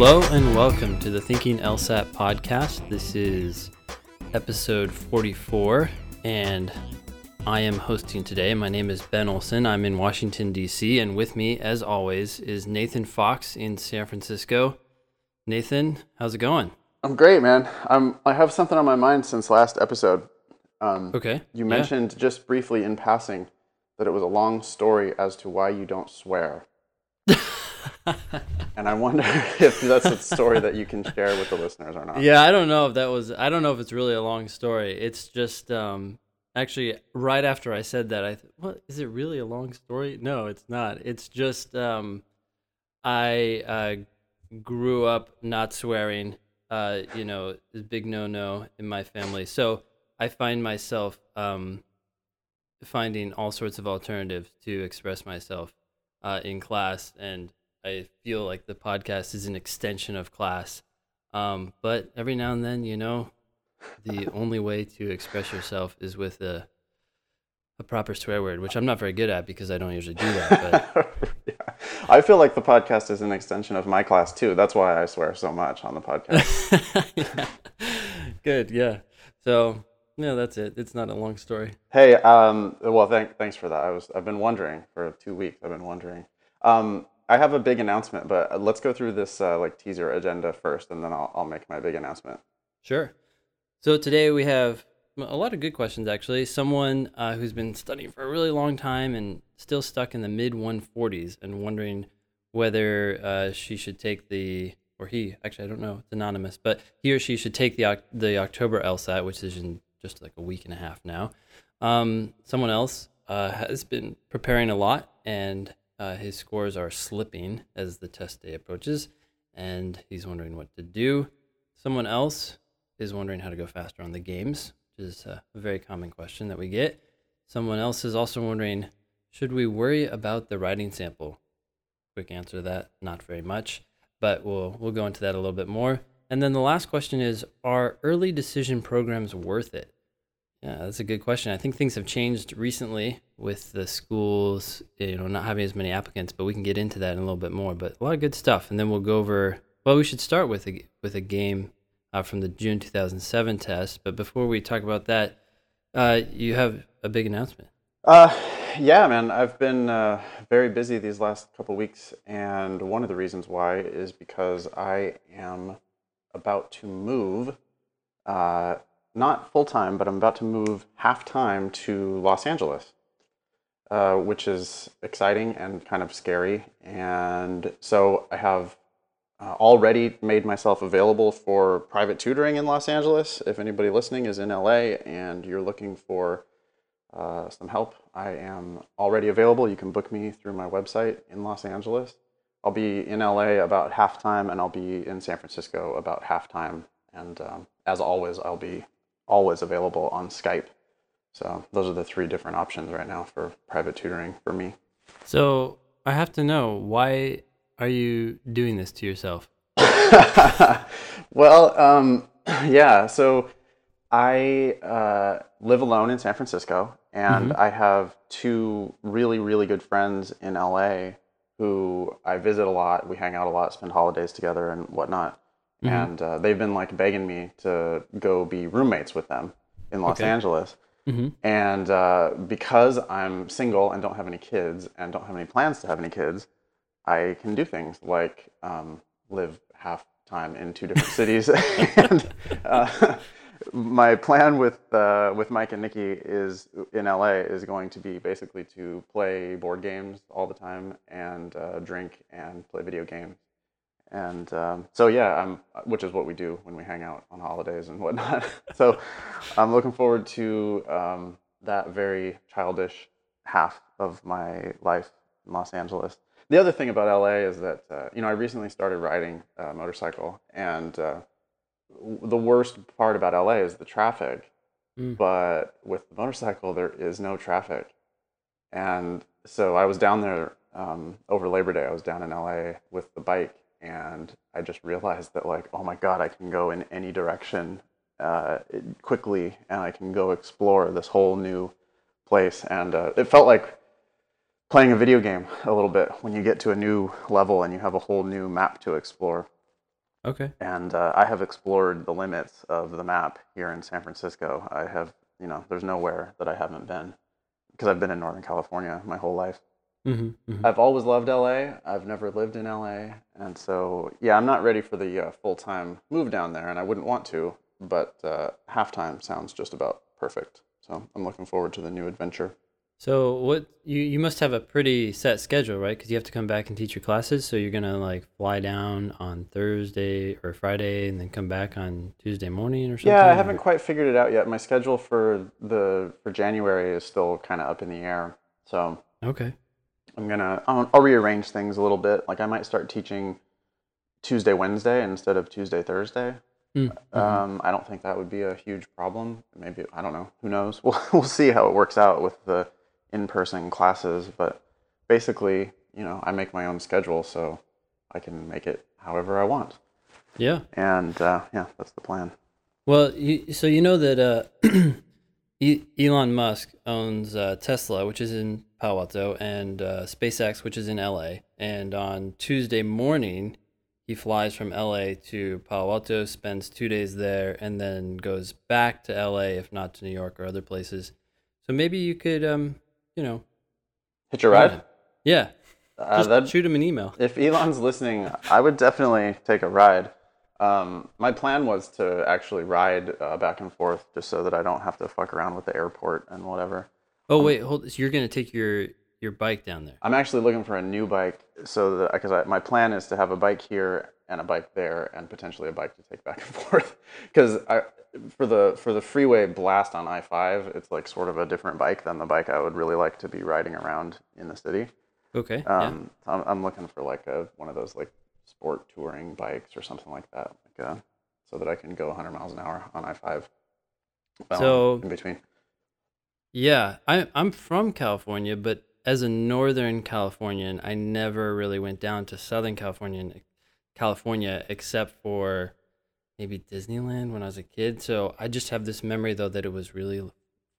Hello and welcome to the Thinking LSAT podcast. This is episode 44, and I am hosting today. My name is Ben Olson. I'm in Washington, D.C., and with me, as always, is Nathan Fox in San Francisco. Nathan, how's it going? I'm great, man. I'm. I have something on my mind since last episode. Um, Okay. You yeah. mentioned just briefly in passing that it was a long story as to why you don't swear, and I wonder if that's a story that you can share with the listeners or not. Yeah, I don't know if that was. I don't know if it's really a long story. It's just um, actually right after I said that, I what is it really a long story? No, it's not. It's just um, I uh, grew up not swearing. Uh, you know, big no no in my family. So I find myself um, finding all sorts of alternatives to express myself uh, in class, and I feel like the podcast is an extension of class. Um, but every now and then, you know, the only way to express yourself is with a a proper swear word, which I'm not very good at because I don't usually do that. But yeah. I feel like the podcast is an extension of my class too. That's why I swear so much on the podcast. yeah. good, yeah. So yeah, that's it. It's not a long story. hey, um, well, thank, thanks for that. I was. I've been wondering for two weeks. I've been wondering. Um, I have a big announcement, but uh, let's go through this uh, like teaser agenda first, and then I'll, I'll make my big announcement. Sure. So today we have a lot of good questions, actually. Someone uh, who's been studying for a really long time and still stuck in the mid 140s and wondering whether uh, she should take the, or he, actually, I don't know, it's anonymous, but he or she should take the, the October LSAT, which is in just like a week and a half now. Um, someone else uh, has been preparing a lot and uh, his scores are slipping as the test day approaches, and he's wondering what to do. Someone else is wondering how to go faster on the games, which is a very common question that we get. Someone else is also wondering, should we worry about the writing sample? Quick answer to that, not very much, but we'll we'll go into that a little bit more. And then the last question is, are early decision programs worth it? Yeah, that's a good question. I think things have changed recently with the schools, you know, not having as many applicants, but we can get into that in a little bit more. But a lot of good stuff, and then we'll go over. Well, we should start with a with a game uh, from the June 2007 test. But before we talk about that, uh, you have a big announcement. Uh, yeah, man. I've been uh, very busy these last couple weeks, and one of the reasons why is because I am about to move. Uh, not full time, but I'm about to move half time to Los Angeles, uh, which is exciting and kind of scary. And so I have uh, already made myself available for private tutoring in Los Angeles. If anybody listening is in LA and you're looking for uh, some help, I am already available. You can book me through my website in Los Angeles. I'll be in LA about half time, and I'll be in San Francisco about half time. And um, as always, I'll be always available on Skype. So those are the three different options right now for private tutoring for me. So I have to know why are you doing this to yourself? well, um, yeah. So I uh, live alone in San Francisco, and I have two really, really good friends in LA who I visit a lot. We hang out a lot, spend holidays together, and whatnot. And uh, they've been like begging me to go be roommates with them in Los Okay. Angeles. Mhm. And uh, because I'm single and don't have any kids and don't have any plans to have any kids, I can do things like um, live half time in two different cities. and uh, my plan with uh, with Mike and Nikki is in LA is going to be basically to play board games all the time and uh, drink and play video games. And um, so yeah, I'm, which is what we do when we hang out on holidays and whatnot. so I'm looking forward to um, that very childish half of my life in Los Angeles. The other thing about LA is that uh, you know I recently started riding a motorcycle, and uh, w- the worst part about LA is the traffic. Mm. But with the motorcycle, there is no traffic, and so I was down there um, over Labor Day. I was down in LA with the bike, and I just realized that like, oh my god, I can go in any direction uh, quickly, and I can go explore this whole new place. And uh, it felt like playing a video game a little bit when you get to a new level and you have a whole new map to explore. Okay. and uh, I have explored the limits of the map here in San Francisco. I have, you know, there's nowhere that I haven't been because I've been in Northern California my whole life. Hmm hmm I've always loved LA. I've never lived in LA, and so yeah, I'm not ready for the uh, full time move down there, and I wouldn't want to. But uh, halftime sounds just about perfect. So I'm looking forward to the new adventure. So what you you must have a pretty set schedule, right? Because you have to come back and teach your classes. So you're gonna like fly down on Thursday or Friday, and then come back on Tuesday morning or something. Yeah, I haven't quite figured it out yet. My schedule for the for January is still kind of up in the air. So Okay. I'm gonna I'll, I'll rearrange things a little bit. Like I might start teaching Tuesday Wednesday instead of Tuesday Thursday. Mm, mhm. Um, I don't think that would be a huge problem. Maybe I don't know. Who knows? We'll we'll see how it works out with the in-person classes. But basically, you know, I make my own schedule, so I can make it however I want. Yeah. And uh, yeah, that's the plan. Well, you, so you know that uh, E- Elon Musk owns uh, Tesla, which is in Palo Alto, and uh, SpaceX, which is in LA. And on Tuesday morning, he flies from LA to Palo Alto, spends two days there, and then goes back to LA, if not to New York or other places. So maybe you could, um, you know, Hitch a ride. Yeah, Uh, just shoot him an email. if Elon's listening, I would definitely take a ride. Um, my plan was to actually ride uh, back and forth just so that I don't have to fuck around with the airport and whatever. Oh wait, hold. So you're gonna take your your bike down there? I'm actually looking for a new bike so that because my plan is to have a bike here and a bike there and potentially a bike to take back and forth because I for the for the freeway blast on I-5 it's like sort of a different bike than the bike I would really like to be riding around in the city. Okay. yeah. Um, so I'm, I'm looking for like a one of those like sport touring bikes or something like that, like uh, so that I can go 100 miles an hour on I-5. Well, So- in between. Yeah, I I'm from California, but as a Northern Californian, I never really went down to Southern California, California, except for maybe Disneyland when I was a kid. So I just have this memory though that it was really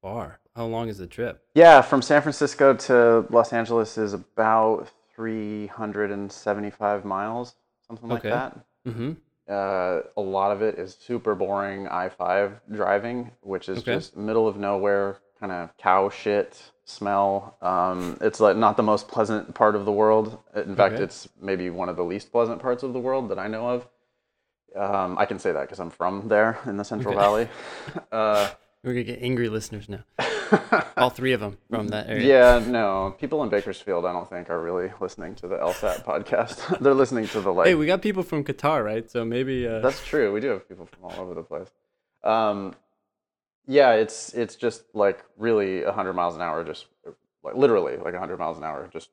far. How long is the trip? Yeah, from San Francisco to Los Angeles is about 375 miles, something like that. Mm-hmm. Uh, a lot of it is super boring I-5 driving, which is Okay. just middle of nowhere, kind of cow shit smell. Um, it's like not the most pleasant part of the world. In fact, Okay. it's maybe one of the least pleasant parts of the world that I know of. Um, I can say that because I'm from there in the Central Okay. Valley. Uh, We're gonna get angry listeners now. All three of them from that area. Yeah, no. People in Bakersfield, I don't think, are really listening to the LSAT podcast. They're listening to the like. Hey, we got people from Qatar, right? So maybe. Uh, That's true. We do have people from all over the place. Um, yeah, it's it's just like really 100 miles an hour, just like literally like 100 miles an hour, just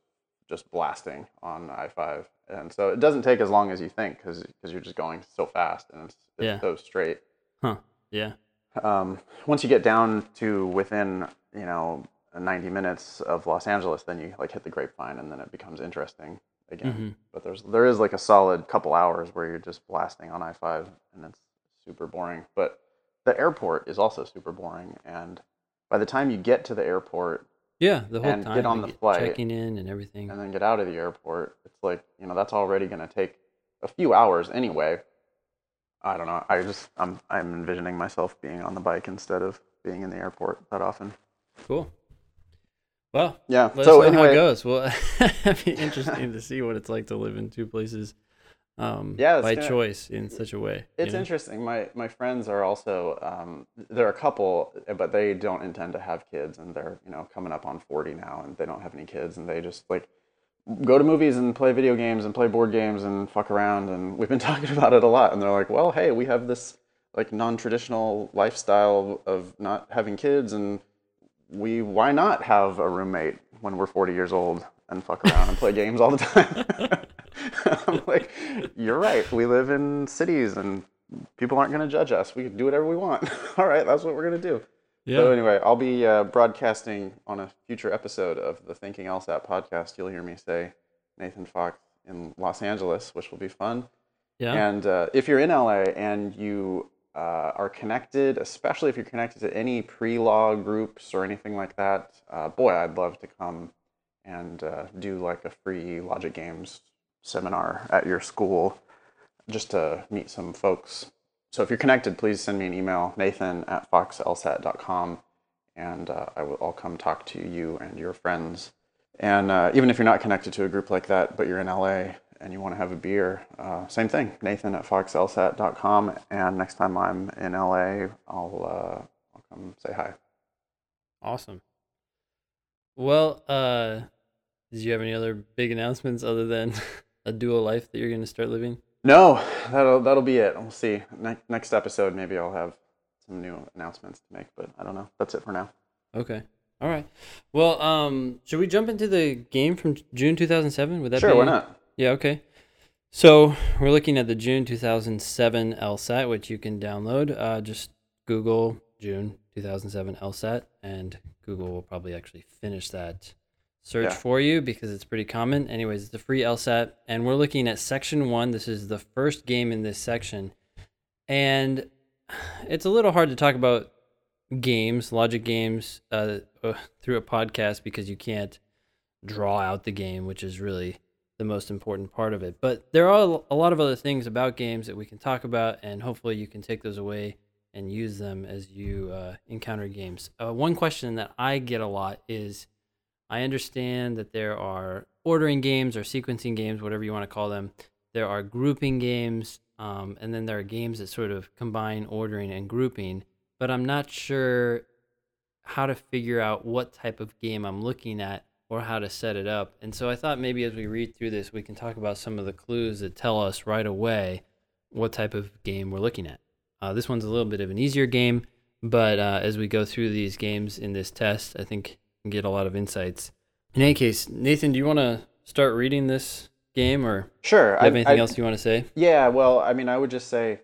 just blasting on I-5, and so it doesn't take as long as you think because because you're just going so fast and it's, it's Yeah. so straight. huh? Yeah. Um, once you get down to within you know 90 minutes of Los Angeles, then you like hit the grapevine, and then it becomes interesting again. Mhm. But there's there is like a solid couple hours where you're just blasting on I-5, and it's super boring. But the airport is also super boring, and by the time you get to the airport Yeah, the whole And time. get on the flight. Checking in and everything. and then get out of the airport, it's like you know that's already going to take a few hours anyway. I don't know. I just I'm I'm envisioning myself being on the bike instead of being in the airport that often. Cool. Well, Yeah. let so us know how it goes. Well, it'd be interesting to see what it's like to live in two places, um, Yeah, by choice in such a way. you it's know? interesting. My my friends are also um, they're a couple, but they don't intend to have kids, and they're you know coming up on forty now, and they don't have any kids, and they just like go to movies and play video games and play board games and fuck around, and we've been talking about it a lot, and they're like, well, hey, we have this like non-traditional lifestyle of not having kids, and we why not have a roommate when we're 40 years old and fuck around and play games all the time? I'm like you're right. We live in cities and people aren't going to judge us. We can do whatever we want. All right that's what we're going to do Yeah. so anyway i'll be uh, broadcasting on a future episode of the thinking lsat podcast you'll hear me say nathan fox in los angeles which will be fun yeah. and uh, if you're in LA and you uh, are connected, especially if you're connected to any pre-law groups or anything like that, uh, boy, I'd love to come and uh, do like a free Logic Games seminar at your school. just to meet some folks. So if you're connected, please send me an email, nathan at foxlsat.com, and uh, I will, I'll come talk to you and your friends. And uh, even if you're not connected to a group like that, but you're in LA and you want to have a beer, uh, same thing, nathan at foxlsat.com. And next time I'm in LA, I'll, uh, I'll come say hi. Awesome. Well, uh, did you have any other big announcements other than a dual life that you're going to start living? No, that'll that'll be it. We'll see. Ne- next episode, maybe I'll have some new announcements to make, but I don't know. That's it for now. Okay. All right. Well, um, should we jump into the game from June 2007? Would that sure, be? why not? Yeah. Okay. So we're looking at the June 2007 LSAT, which you can download. Uh, just Google June 2007 LSAT, and Google will probably actually finish that search Yeah. for you because it's pretty common. Anyways, it's a free LSAT, and we're looking at section one. This is the first game in this section, and it's a little hard to talk about games, logic games, uh, uh, through a podcast because you can't draw out the game, which is really the most important part of it. But there are a lot of other things about games that we can talk about, and hopefully you can take those away and use them as you uh, encounter games. Uh, one question that I get a lot is I understand that there are ordering games or sequencing games, whatever you want to call them. There are grouping games, um, and then there are games that sort of combine ordering and grouping. But I'm not sure how to figure out what type of game I'm looking at or how to set it up. And so I thought maybe as we read through this, we can talk about some of the clues that tell us right away what type of game we're looking at. Uh, this one's a little bit of an easier game, but uh, as we go through these games in this test, I think can get a lot of insights. In any case, Nathan, do you want to start reading this game or do Sure. you have anything I- else you want to say? Yeah, well, I mean, I would just say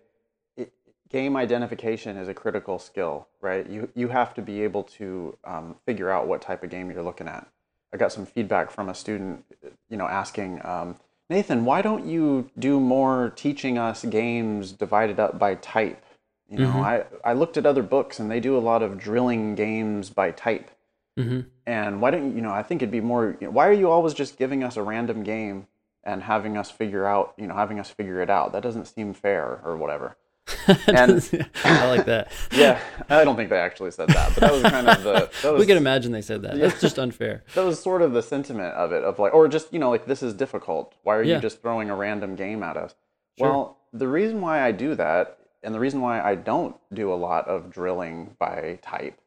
it, game identification is a critical skill, right? You you have to be able to um, figure out what type of game you're looking at. I got some feedback from a student, you know, asking um, Nathan, why don't you do more teaching us games divided up by type? You know, Mhm. I I looked at other books and they do a lot of drilling games by type. Mm-hmm. And why don't you, you know, I think it'd be more, you know, why are you always just giving us a random game and having us figure out, you know, having us figure it out? That doesn't seem fair or whatever. And- I like that. Yeah, I don't think they actually said that, but that was kind of the, was, we can imagine they said that. Yeah. That's just unfair. that was sort of the sentiment of it, of like, or just, you know, like, this is difficult. Why are Yeah. you just throwing a random game at us? Sure. Well, the reason why I do that, and the reason why I don't do a lot of drilling by type,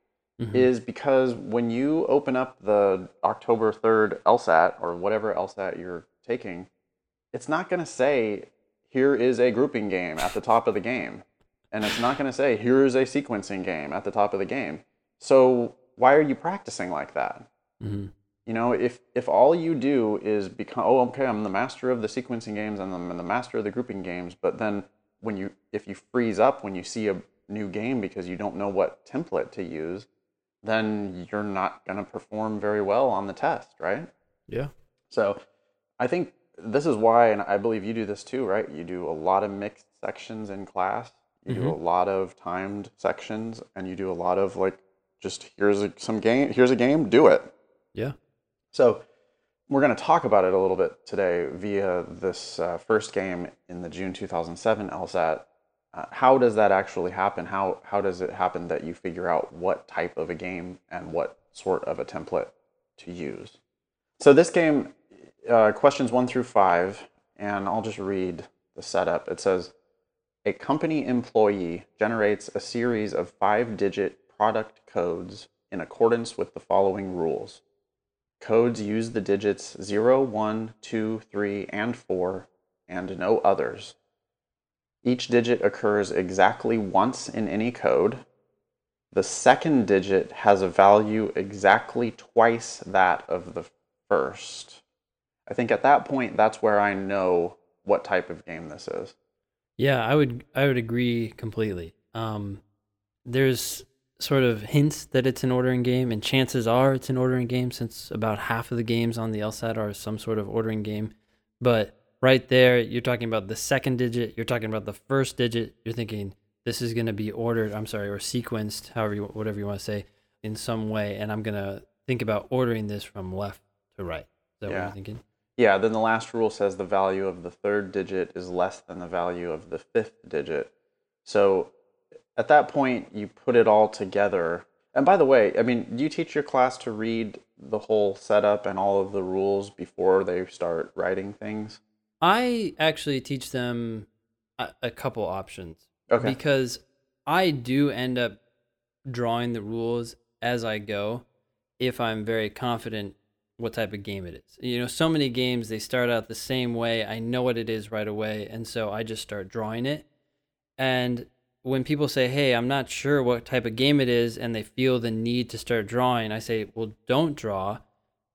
Mhm. is because when you open up the October 3rd LSAT or whatever LSAT you're taking, it's not going to say, here is a grouping game at the top of the game. And it's not going to say, here is a sequencing game at the top of the game. So why are you practicing like that? Mhm. You know, if if all you do is become, oh, okay, I'm the master of the sequencing games and I'm the master of the grouping games, but then when you if you freeze up when you see a new game because you don't know what template to use, then you're not going to perform very well on the test, right? Yeah. So I think this is why, and I believe you do this too, right? You do a lot of mixed sections in class. You do a lot of timed sections, and you do a lot of like, just here's a, some game, here's a game, do it. Yeah. So we're going to talk about it a little bit today via this uh, first game in the June 2007 LSAT. How does that actually happen? How how does it happen that you figure out what type of a game and what sort of a template to use? So this game, uh, questions one through five, and I'll just read the setup. It says, a company employee generates a series of five-digit product codes in accordance with the following rules. Codes use the digits 0, 1, 2, 3, and 4, and no others. Each digit occurs exactly once in any code. The second digit has a value exactly twice that of the first. I think at that point, that's where I know what type of game this is. Yeah, I would I would agree completely. Um, there's sort of hints that it's an ordering game, and chances are it's an ordering game since about half of the games on the LSAT are some sort of ordering game. But right there, you're talking about the second digit, you're talking about the first digit, you're thinking this is going to be ordered, I'm sorry, or sequenced, however you, whatever you want to say, in some way, and I'm going to think about ordering this from left to right. Is that what Yeah. you're thinking? Yeah, then the last rule says the value of the third digit is less than the value of the fifth digit. So at that point, you put it all together. And by the way, I mean, do you teach your class to read the whole setup and all of the rules before they start writing things? I actually teach them a, a couple options Okay. because I do end up drawing the rules as I go if I'm very confident what type of game it is. You know, so many games they start out the same way. I know what it is right away, and so I just start drawing it. And when people say, "Hey, I'm not sure what type of game it is," and they feel the need to start drawing, I say, "Well, don't draw.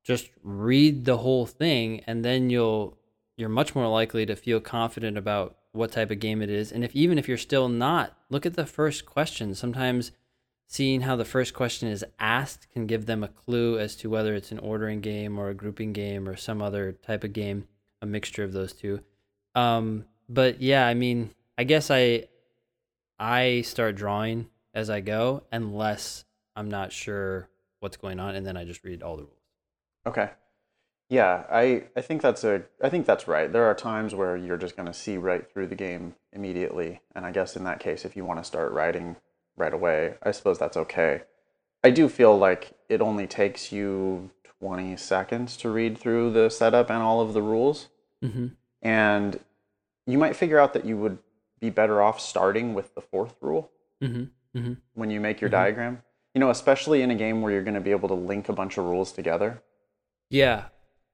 Just read the whole thing, and then you'll you're much more likely to feel confident about what type of game it is. And if even if you're still not, look at the first question. Sometimes seeing how the first question is asked can give them a clue as to whether it's an ordering game or a grouping game or some other type of game, a mixture of those two. Um, but yeah, I mean, I guess I I start drawing as I go unless I'm not sure what's going on and then I just read all the rules. Okay. Yeah, I, I think that's a I think that's right. There are times where you're just going to see right through the game immediately, and I guess in that case, if you want to start writing right away, I suppose that's okay. I do feel like it only takes you 20 seconds to read through the setup and all of the rules, Mm-hmm. and you might figure out that you would be better off starting with the fourth rule Mm-hmm. Mm-hmm. when you make your Mhm. diagram. You know, especially in a game where you're going to be able to link a bunch of rules together. Yeah,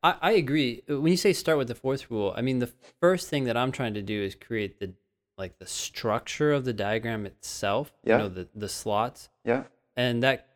I, I agree. When you say start with the fourth rule, I mean the first thing that I'm trying to do is create the like the structure of the diagram itself. Yeah. You know, the the slots, Yeah. and that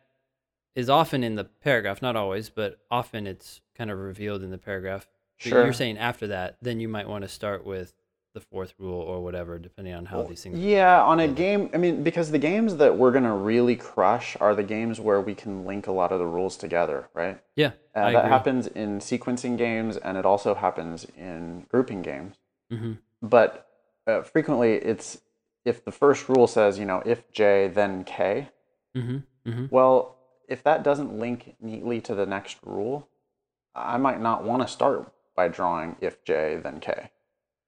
is often in the paragraph, not always, but often it's kind of revealed in the paragraph. But Sure. You're saying after that, then you might want to start with the fourth rule or whatever, depending on how Well, these things. Yeah, on a game, I mean, because the games that we're gonna really crush are the games where we can link a lot of the rules together, right? Yeah, Uh, that agree. happens in sequencing games, and it also happens in grouping games. hmm But uh, frequently, it's if the first rule says, you know, if J then K. hmm hmm Well, if that doesn't link neatly to the next rule, I might not want to start by drawing if J then K.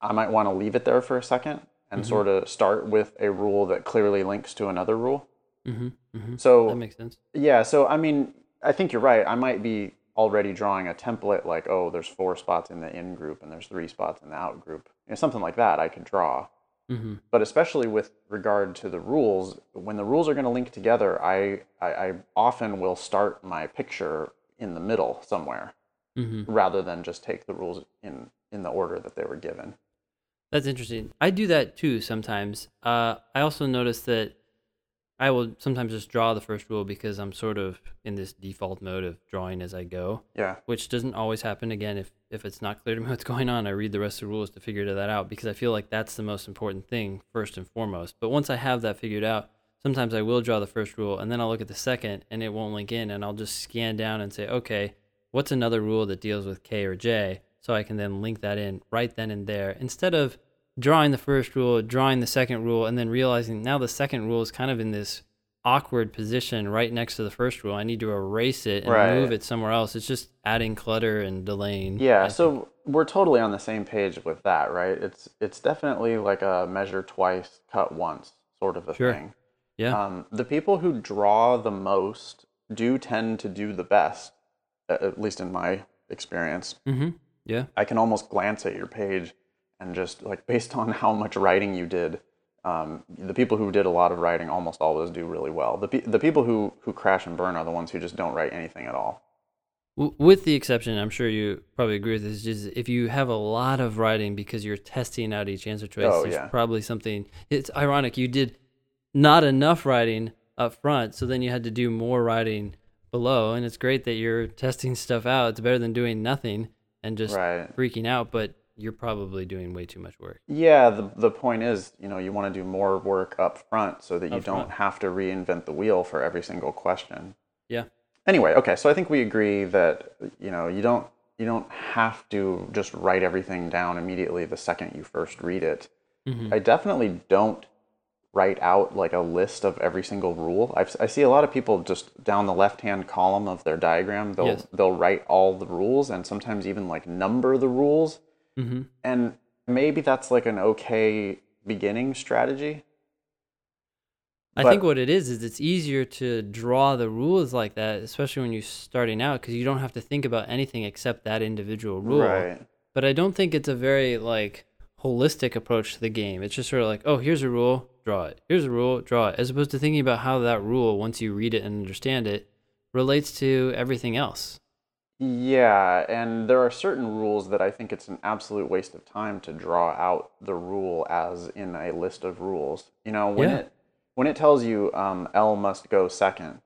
I might want to leave it there for a second and Mhm. sort of start with a rule that clearly links to another rule. hmm hmm So That makes sense. yeah, so I mean, I think you're right. I might be already drawing a template like, oh, there's four spots in the in group and there's three spots in the out group. You know, something like that I could draw. hmm But especially with regard to the rules, when the rules are going to link together, I, I, I often will start my picture in the middle somewhere hmm rather than just take the rules in, in the order that they were given. That's interesting. I do that too sometimes. Uh, I also notice that I will sometimes just draw the first rule because I'm sort of in this default mode of drawing as I go, Yeah. which doesn't always happen. Again, if if it's not clear to me what's going on, I read the rest of the rules to figure that out because I feel like that's the most important thing first and foremost. But once I have that figured out, sometimes I will draw the first rule and then I'll look at the second and it won't link in, and I'll just scan down and say, okay, what's another rule that deals with K or J, so I can then link that in right then and there instead of drawing the first rule, drawing the second rule, and then realizing now the second rule is kind of in this awkward position right next to the first rule. I need to erase it and Right. move it somewhere else. It's just adding clutter and delaying. I Yeah, think. so we're totally on the same page with that, right? It's it's definitely like a measure twice, cut once sort of a Sure. thing. yeah, Um, the people who draw the most do tend to do the best, at least in my experience. mm-hmm. yeah, I can almost glance at your page and just like based on how much writing you did, um, the people who did a lot of writing almost always do really well. The, pe- the people who, who crash and burn are the ones who just don't write anything at all. With the exception, I'm sure you probably agree with this. Just if you have a lot of writing because you're testing out each answer choice, Oh, there's yeah. probably something. It's ironic you did not enough writing up front, so then you had to do more writing below. And it's great that you're testing stuff out. It's better than doing nothing and just Right. freaking out. But you're probably doing way too much work. Yeah, the, the point is, you know, you want to do more work up front so that you Up don't front. have to reinvent the wheel for every single question. Yeah. Anyway, okay, so I think we agree that, you know, you don't you don't have to just write everything down immediately the second you first read it. Mhm. I definitely don't write out like a list of every single rule. I've, I see a lot of people just down the left hand column of their diagram. They'll Yes. they'll write all the rules and sometimes even like number the rules. Mm-hmm. And maybe that's like an okay beginning strategy. I But- think what it is is it's easier to draw the rules like that, especially when you're starting out, because you don't have to think about anything except that individual rule. Right. But I don't think it's a very like holistic approach to the game. It's just sort of like, oh, here's a rule, draw it. Here's a rule, draw it, as opposed to thinking about how that rule, once you read it and understand it, relates to everything else. Yeah, and there are certain rules that I think it's an absolute waste of time to draw out the rule as in a list of rules. You know, when Yeah. it when it tells you um, L must go second,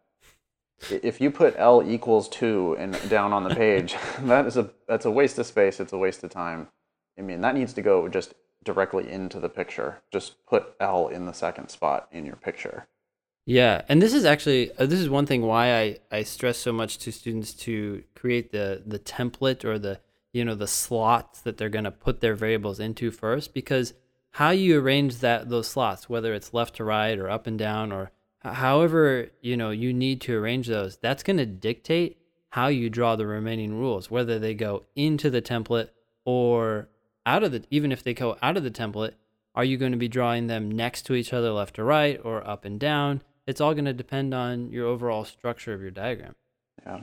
if you put L equals two and down on the page, that is a that's a waste of space. It's a waste of time. I mean, that needs to go just directly into the picture. Just put L in the second spot in your picture. Yeah, and this is actually uh, this is one thing why I, I stress so much to students to create the the template or the you know the slots that they're going to put their variables into first because how you arrange that those slots whether it's left to right or up and down or however you know you need to arrange those that's going to dictate how you draw the remaining rules whether they go into the template or out of the even if they go out of the template are you going to be drawing them next to each other left to right or up and down it's all going to depend on your overall structure of your diagram Yeah.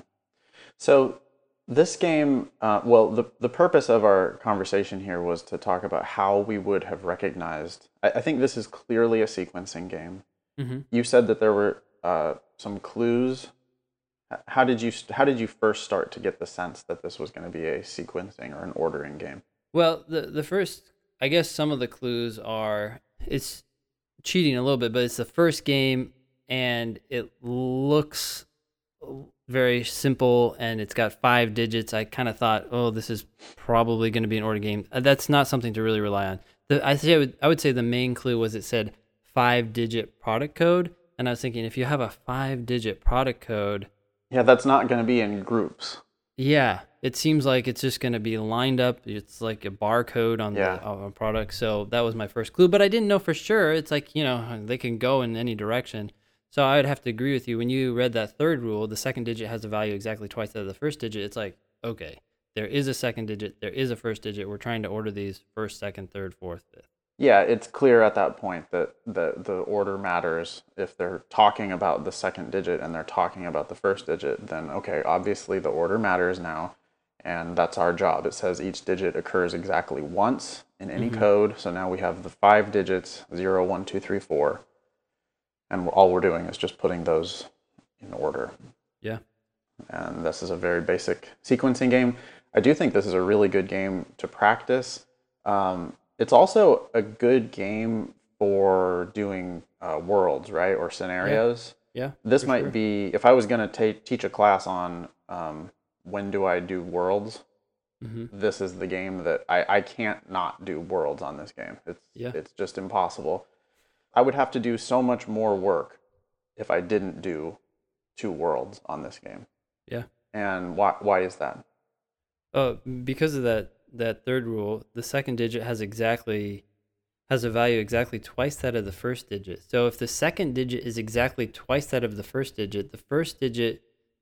So this game, uh, well, the the purpose of our conversation here was to talk about how we would have recognized. I, I think this is clearly a sequencing game. mm-hmm. You said that there were uh, some clues. How did you How did you first start to get the sense that this was going to be a sequencing or an ordering game? Well, the the first, I guess, some of the clues are it's cheating a little bit, but it's the first game, and it looks very simple, and it's got five digits. I kind of thought, oh, this is probably going to be an order game. Uh, That's not something to really rely on. The, I say I would, I would say the main clue was it said five digit product code, and I was thinking if you have a five digit product code. Yeah, that's not going to be in groups. Yeah, it seems like it's just going to be lined up. It's like a barcode on Yeah. the on a product. So that was my first clue, but I didn't know for sure. It's like you know they can go in any direction. So I would have to agree with you. When you read that third rule, the second digit has a value exactly twice that of the first digit. It's like okay, there is a second digit, there is a first digit. We're trying to order these first, second, third, fourth, fifth. Yeah, it's clear at that point that the the order matters. If they're talking about the second digit and they're talking about the first digit, then okay, obviously the order matters now, and that's our job. It says each digit occurs exactly once in any Mhm. code. So now we have the five digits zero, one, two, three, four, and all we're doing is just putting those in order. Yeah. And this is a very basic sequencing game. I do think this is a really good game to practice. Um, it's also a good game for doing uh, worlds, right, or scenarios. Yeah, This might sure. be if I was going to teach a class on um, when do I do worlds. hmm This is the game that I, I can't not do worlds on this game. It's Yeah. it's just impossible. I would have to do so much more work if I didn't do two worlds on this game. Yeah. And why why is that? Oh, because of that that third rule, the second digit has exactly has a value exactly twice that of the first digit. So if the second digit is exactly twice that of the first digit, the first digit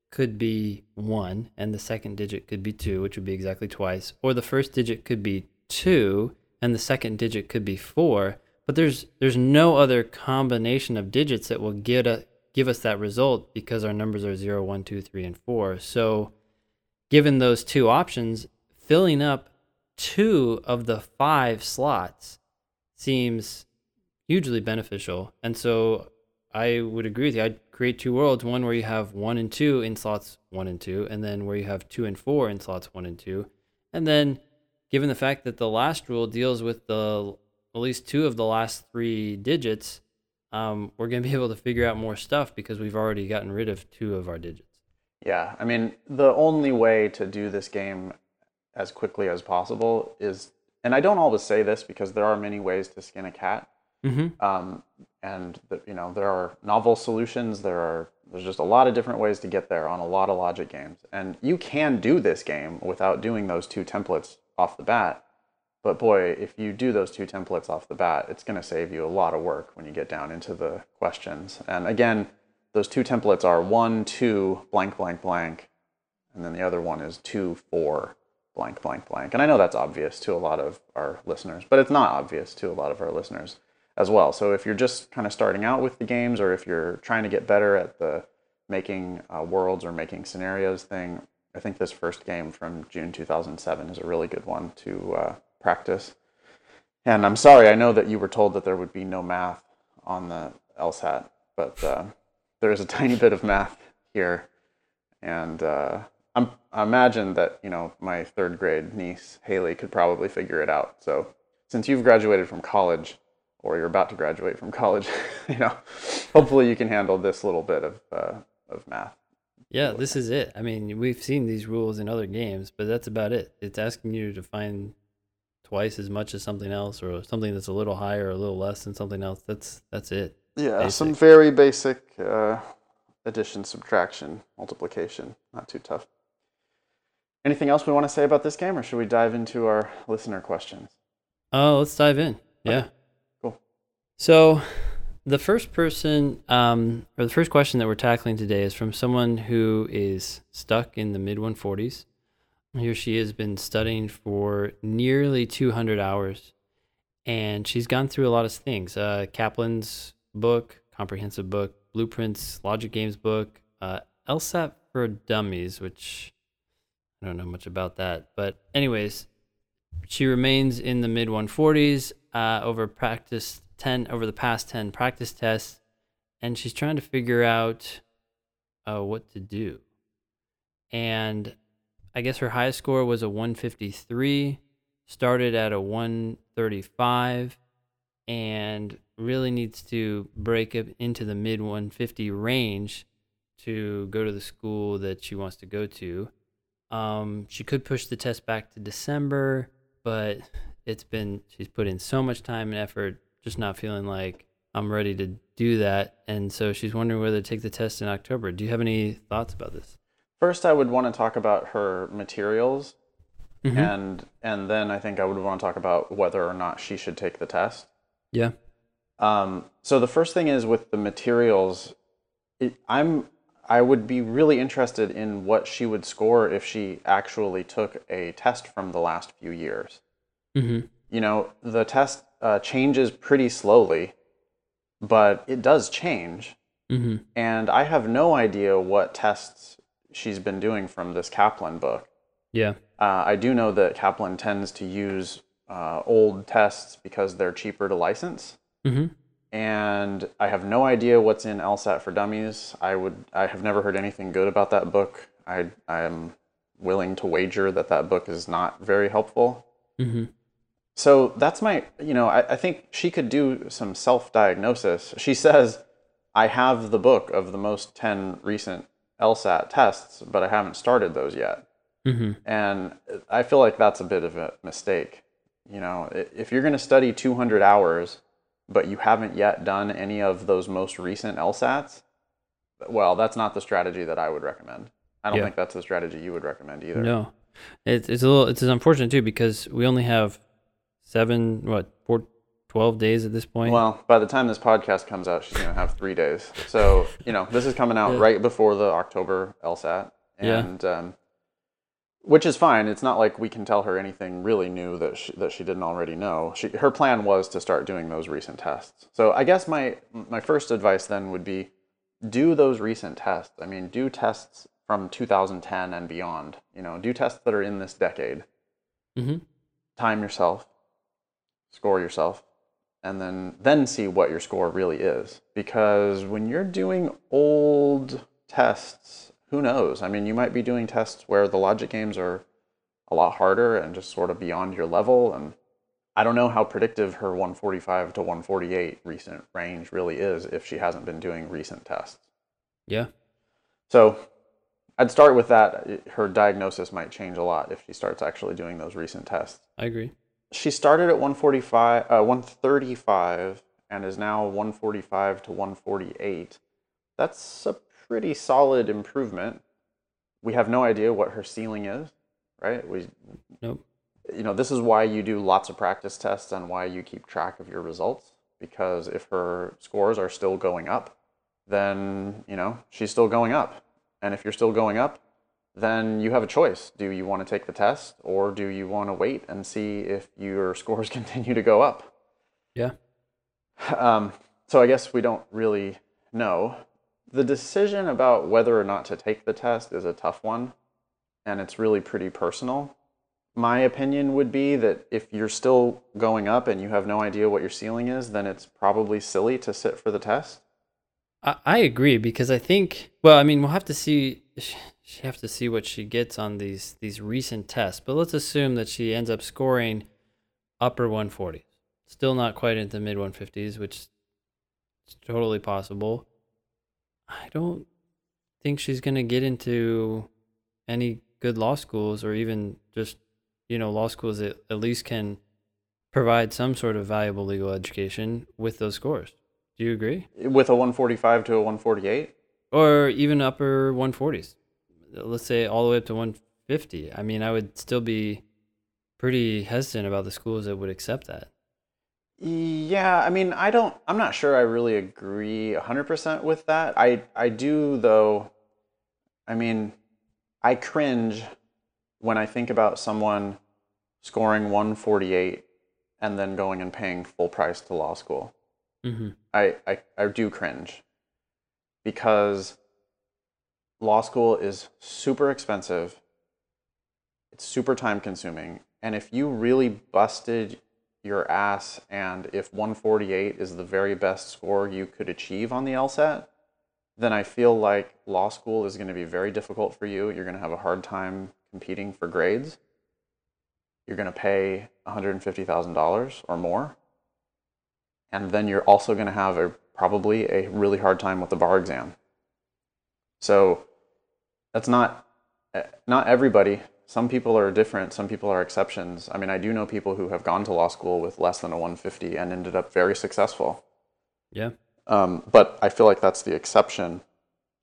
could be 1 and the second digit could be 2, which would be exactly twice, or the first digit could be 2 and the second digit could be 4, but there's there's no other combination of digits that will get a, give us that result because our numbers are 0, 1, 2, 3 and 4. So given those two options, filling up two of the five slots seems hugely beneficial. And so I would agree with you. I'd create two worlds one where you have one and two in slots one and two, and then where you have two and four in slots one and two. And then, given the fact that the last rule deals with the at least two of the last three digits, um, we're going to be able to figure out more stuff because we've already gotten rid of two of our digits. Yeah, I mean, the only way to do this game as quickly as possible is, and I don't always say this because there are many ways to skin a cat, Mm-hmm. um, and the, you know there are novel solutions. There are there's just a lot of different ways to get there on a lot of logic games, and you can do this game without doing those two templates off the bat. But boy, if you do those two templates off the bat, it's going to save you a lot of work when you get down into the questions. And again, those two templates are one, two, blank, blank, blank, and then the other one is two, four, blank, blank, blank. And I know that's obvious to a lot of our listeners, but it's not obvious to a lot of our listeners as well. So if you're just kind of starting out with the games, or if you're trying to get better at the making uh, worlds or making scenarios thing, I think this first game from June 2007 is a really good one to uh, practice. And I'm sorry, I know that you were told that there would be no math on the LSAT, but uh, there is a tiny bit of math here. And uh, I'm, I imagine that, you know, my third grade niece, Haley, could probably figure it out. So since you've graduated from college, or you're about to graduate from college, you know, hopefully you can handle this little bit of, uh, of math. Yeah, this is it. I mean, we've seen these rules in other games, but that's about it. It's asking you to find twice as much as something else, or something that's a little higher or a little less than something else. That's that's it. Yeah, basic. some very basic uh, addition, subtraction, multiplication. Not too tough. Anything else we want to say about this game, or should we dive into our listener questions? Oh, let's dive in. Yeah. Okay. Cool. So, the first person, um, or the first question that we're tackling today is from someone who is stuck in the mid 140s. He or she has been studying for nearly 200 hours, and she's gone through a lot of things. Uh, Kaplan's book, comprehensive book, Blueprints, Logic Games book, uh, LSAT for Dummies, which I don't know much about that. But, anyways, she remains in the mid 140s uh, over practice 10 over the past 10 practice tests, and she's trying to figure out uh, what to do. And I guess her highest score was a 153, started at a 135, and really needs to break up into the mid 150 range to go to the school that she wants to go to. Um, she could push the test back to December, but it's been she's put in so much time and effort, just not feeling like I'm ready to do that. And so she's wondering whether to take the test in October. Do you have any thoughts about this? First, I would want to talk about her materials, mm-hmm. and and then I think I would want to talk about whether or not she should take the test. Yeah. Um, so the first thing is with the materials, it, I'm I would be really interested in what she would score if she actually took a test from the last few years. Mm-hmm. You know, the test uh, changes pretty slowly, but it does change. Mm-hmm. And I have no idea what tests she's been doing from this Kaplan book. Yeah. Uh, I do know that Kaplan tends to use uh, old tests because they're cheaper to license. Mm-hmm and I have no idea what's in LSAT for Dummies. I would I have never heard anything good about that book. I I am willing to wager that that book is not very helpful. Mm-hmm. So that's my you know I, I think she could do some self diagnosis. She says I have the book of the most ten recent LSAT tests, but I haven't started those yet. Mm-hmm. And I feel like that's a bit of a mistake. You know, if you're going to study 200 hours but you haven't yet done any of those most recent LSATs, well, that's not the strategy that I would recommend. I don't yeah. think that's the strategy you would recommend either. No, it's it's a little it's unfortunate too because we only have seven what four 12 days at this point. Well, by the time this podcast comes out, she's gonna have three days. So you know this is coming out yeah. right before the October LSAT, and yeah. um, which is fine. It's not like we can tell her anything really new that she, that she didn't already know. She, her plan was to start doing those recent tests. So I guess my my first advice then would be do those recent tests. I mean, do tests from 2010 and beyond. You know, do tests that are in this decade. Mm-hmm. Time yourself, score yourself, and then then see what your score really is. Because when you're doing old tests who knows? I mean, you might be doing tests where the logic games are a lot harder and just sort of beyond your level. And I don't know how predictive her 145 to 148 recent range really is if she hasn't been doing recent tests. Yeah. So I'd start with that. Her diagnosis might change a lot if she starts actually doing those recent tests. I agree. She started at 145, uh, 135 and is now 145 to 148. That's a pretty solid improvement. We have no idea what her ceiling is, right? We nope. you know, this is why you do lots of practice tests and why you keep track of your results. Because if her scores are still going up, then, you know, she's still going up. And if you're still going up, then you have a choice. Do you want to take the test or do you want to wait and see if your scores continue to go up? Yeah. Um, so I guess we don't really know. The decision about whether or not to take the test is a tough one, and it's really pretty personal. My opinion would be that if you're still going up and you have no idea what your ceiling is, then it's probably silly to sit for the test. I, I agree because I think well, I mean, we'll have to see. She have to see what she gets on these these recent tests, but let's assume that she ends up scoring upper 140s. Still not quite into mid 150s, which is totally possible. I don't think she's going to get into any good law schools or even just, you know, law schools that at least can provide some sort of valuable legal education with those scores. Do you agree? With a 145 to a 148? Or even upper 140s. Let's say all the way up to 150. I mean, I would still be pretty hesitant about the schools that would accept that. Yeah, I mean, I don't, I'm not sure I really agree 100% with that. I, I do, though, I mean, I cringe when I think about someone scoring 148 and then going and paying full price to law school. Mm-hmm. I, I, I do cringe because law school is super expensive, it's super time consuming. And if you really busted your ass and if 148 is the very best score you could achieve on the LSAT, then I feel like law school is going to be very difficult for you. You're going to have a hard time competing for grades. You're going to pay $150,000 or more. And then you're also going to have a probably a really hard time with the bar exam. So that's not not everybody. Some people are different. Some people are exceptions. I mean i do know people who have gone to law school with less than a 150 and ended up very successful. Yeah. Um, but i feel like that's the exception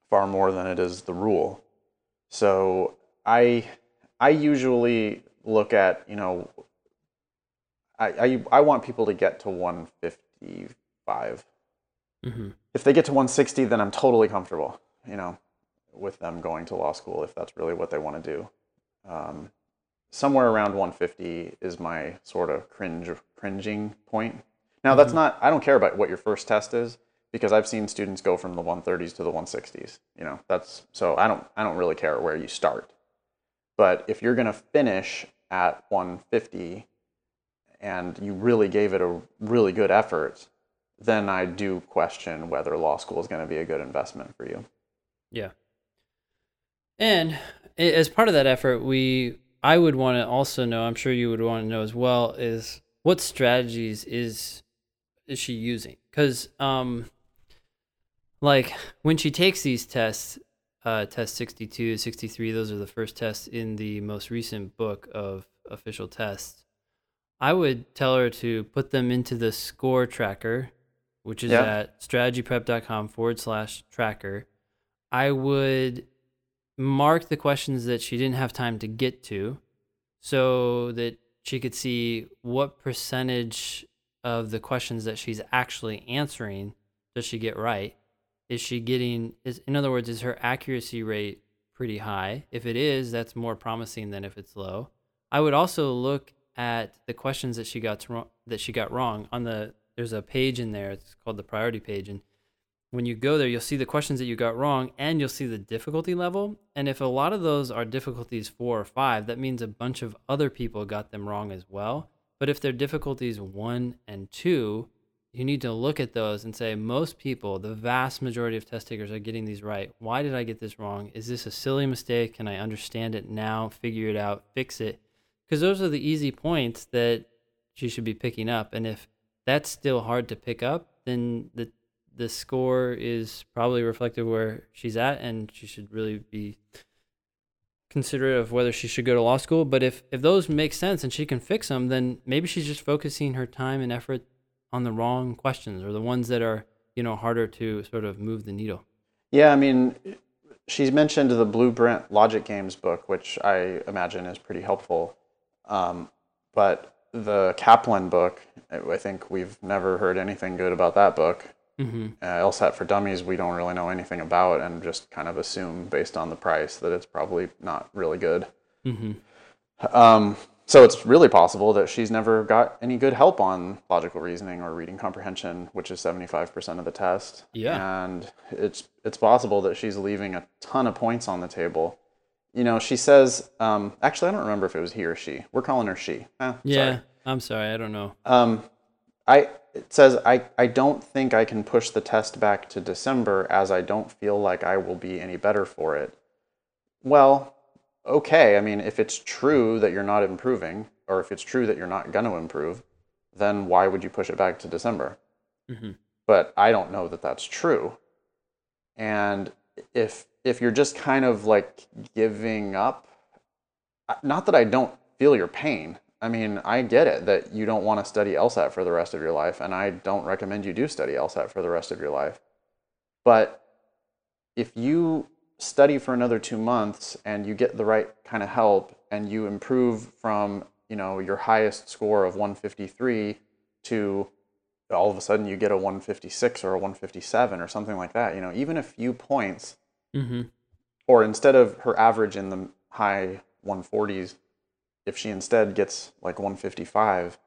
far more than it is the rule. So i i usually look at you know i i, I want people to get to 155 mm-hmm. if they get to 160 then i'm totally comfortable you know with them going to law school if that's really what they want to do um, somewhere around 150 is my sort of cringe cringing point. Now that's mm-hmm. not I don't care about what your first test is because I've seen students go from the 130s to the 160s. You know, that's so I don't I don't really care where you start. But if you're going to finish at 150 and you really gave it a really good effort, then I do question whether law school is going to be a good investment for you. Yeah. And as part of that effort, we I would want to also know. I'm sure you would want to know as well. Is what strategies is is she using? Because um, like when she takes these tests, uh, test 62, 63, those are the first tests in the most recent book of official tests. I would tell her to put them into the score tracker, which is yeah. at strategyprep.com forward slash tracker. I would mark the questions that she didn't have time to get to so that she could see what percentage of the questions that she's actually answering does she get right? Is she getting is in other words is her accuracy rate pretty high? If it is that's more promising than if it's low. I would also look at the questions that she got to, that she got wrong on the there's a page in there it's called the priority page and when you go there, you'll see the questions that you got wrong and you'll see the difficulty level. And if a lot of those are difficulties four or five, that means a bunch of other people got them wrong as well. But if they're difficulties one and two, you need to look at those and say, most people, the vast majority of test takers are getting these right. Why did I get this wrong? Is this a silly mistake? Can I understand it now, figure it out, fix it? Because those are the easy points that you should be picking up. And if that's still hard to pick up, then the the score is probably reflective where she's at, and she should really be considerate of whether she should go to law school. But if if those make sense and she can fix them, then maybe she's just focusing her time and effort on the wrong questions or the ones that are you know harder to sort of move the needle. Yeah, I mean, she's mentioned the Blueprint Logic Games book, which I imagine is pretty helpful. Um, but the Kaplan book, I think we've never heard anything good about that book. Mm-hmm. Uh, LSAT for Dummies, we don't really know anything about and just kind of assume based on the price that it's probably not really good. Mm-hmm. Um, so it's really possible that she's never got any good help on logical reasoning or reading comprehension, which is 75% of the test. Yeah. And it's it's possible that she's leaving a ton of points on the table. You know, she says, um, actually, I don't remember if it was he or she. We're calling her she. Eh, Yeah. sorry. I'm sorry. I don't know. Um, I it says I, I don't think I can push the test back to December as I don't feel like I will be any better for it. Well, okay. I mean, if it's true that you're not improving, or if it's true that you're not going to improve, then why would you push it back to December? Mm-hmm. But I don't know that that's true. And if if you're just kind of like giving up, not that I don't feel your pain. I mean, I get it that you don't want to study LSAT for the rest of your life, and I don't recommend you do study LSAT for the rest of your life. But if you study for another two months and you get the right kind of help and you improve from you know your highest score of 153 to all of a sudden you get a 156 or a 157 or something like that you know even a few points Mm-hmm. or instead of her average in the high 140s if she instead gets like 155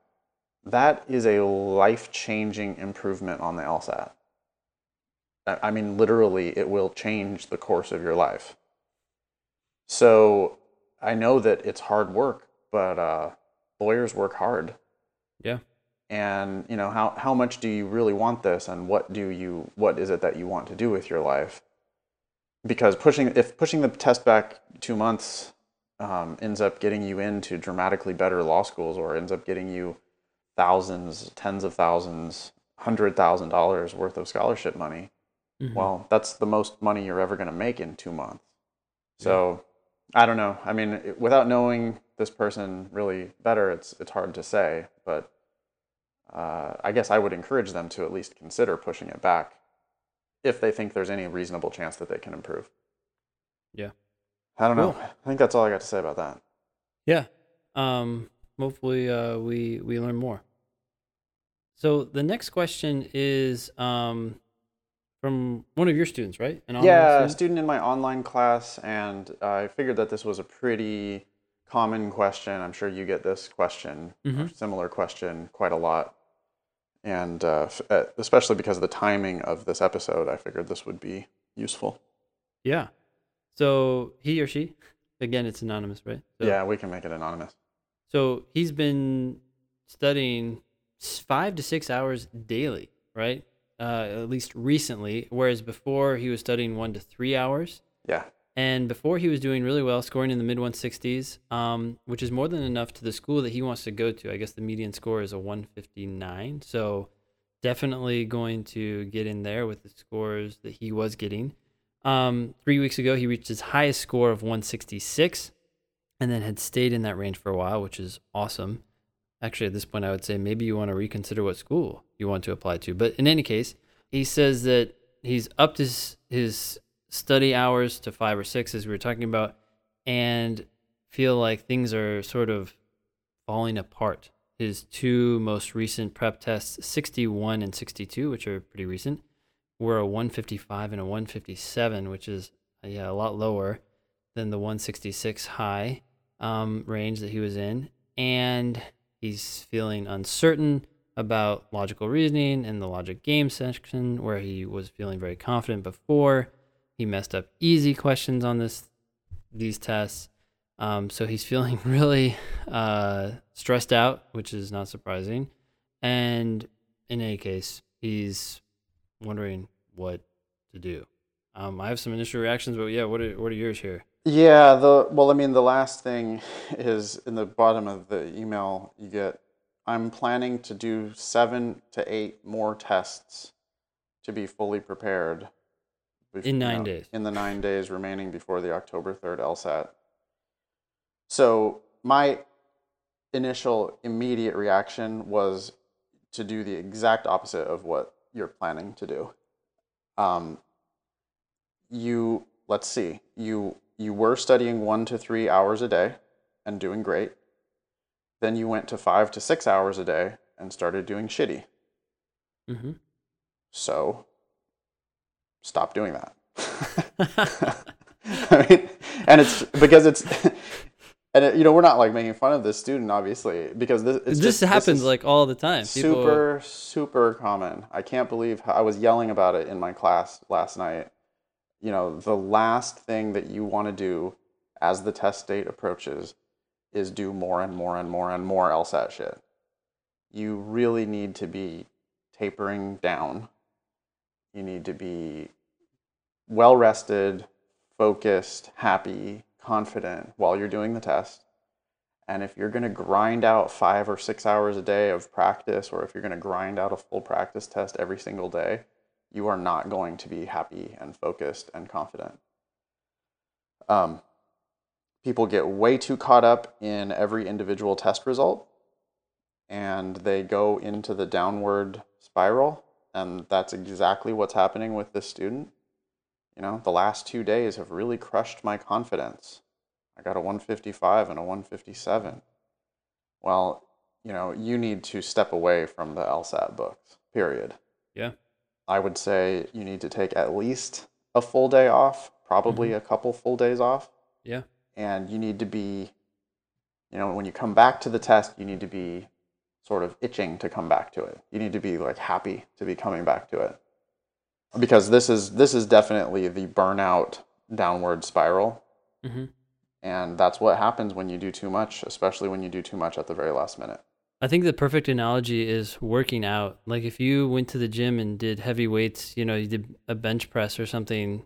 that is a life-changing improvement on the lsat I I mean, literally, it will change the course of your life. So I know that it's hard work, but uh, lawyers work hard. Yeah. And you know how how much do you really want this, and what do you what is it that you want to do with your life? Because pushing if pushing the test back two months um, ends up getting you into dramatically better law schools, or ends up getting you thousands, tens of thousands, hundred thousand dollars worth of scholarship money Mhm. well, that's the most money you're ever going to make in two months. So I don't know. I mean, without knowing this person really better, it's it's hard to say. But uh, I guess I would encourage them to at least consider pushing it back if they think there's any reasonable chance that they can improve. Yeah. I don't know. I think that's all I got to say about that. Yeah. Um, hopefully, uh, we we learn more. So the next question is um, from one of your students, right? Yeah, a student? student in my online class, and I figured that this was a pretty common question. I'm sure you get this question, or Mhm. similar question, quite a lot. And uh, f- uh, especially because of the timing of this episode, I figured this would be useful. Yeah. So he or she, again, it's anonymous, right? So, yeah, we can make it anonymous. So he's been studying five to six hours daily, right? Uh, at least recently, whereas before he was studying one to three hours. Yeah. And before he was doing really well, scoring in the mid 160s, um, which is more than enough to the school that he wants to go to. I guess the median score is a 159. So definitely going to get in there with the scores that he was getting. Um, three weeks ago, he reached his highest score of 166 and then had stayed in that range for a while, which is awesome. Actually, at this point, I would say maybe you want to reconsider what school you want to apply to. But in any case, he says that he's upped his, his study hours to five or six, as we were talking about, and feel like things are sort of falling apart. His two most recent prep tests, 61 and 62, which are pretty recent, were a 155 and a 157, which is yeah a lot lower than the 166 high um, range that he was in, and he's feeling uncertain about logical reasoning in the logic game section where he was feeling very confident before. He messed up easy questions on this these tests, um, so he's feeling really uh, stressed out, which is not surprising. And in any case, he's wondering what to do. Um, I have some initial reactions, but yeah, what are what are yours here? Yeah, the well, I mean, the last thing is in the bottom of the email you get. I'm planning to do seven to eight more tests to be fully prepared. bef- In you nine know, days. In the nine days remaining before the October 3rd LSAT. So, my initial immediate reaction was to do the exact opposite of what you're planning to do. Um, you let's see you you were studying one to three hours a day and doing great then you went to five to six hours a day and started doing shitty. Mm-hmm. So stop doing that. I mean, and it's because it's, and it, you know, we're not like making fun of this student, obviously, because this this just, happens is like all the time. People, super, super common. I can't believe how, I was yelling about it in my class last night. You know, the last thing that you want to do as the test date approaches is do more and more and more and more LSAT shit. You really need to be tapering down. You need to be well rested, focused, happy, confident while you're doing the test. And if you're going to grind out five or six hours a day of practice, or if you're going to grind out a full practice test every single day, you are not going to be happy and focused and confident. Um, people get way too caught up in every individual test result and they go into the downward spiral. And that's exactly what's happening with this student. You know, the last two days have really crushed my confidence. I got a 155 and a 157. Well, you know, you need to step away from the LSAT books, period. Yeah. I would say you need to take at least a full day off, probably mm-hmm. a couple full days off. Yeah. And you need to be, you know, when you come back to the test, you need to be sort of itching to come back to it. You need to be like happy to be coming back to it. Because this is this is definitely the burnout downward spiral. Mm-hmm. And that's what happens when you do too much, especially when you do too much at the very last minute. I think the perfect analogy is working out. Like if you went to the gym and did heavy weights, you know, you did a bench press or something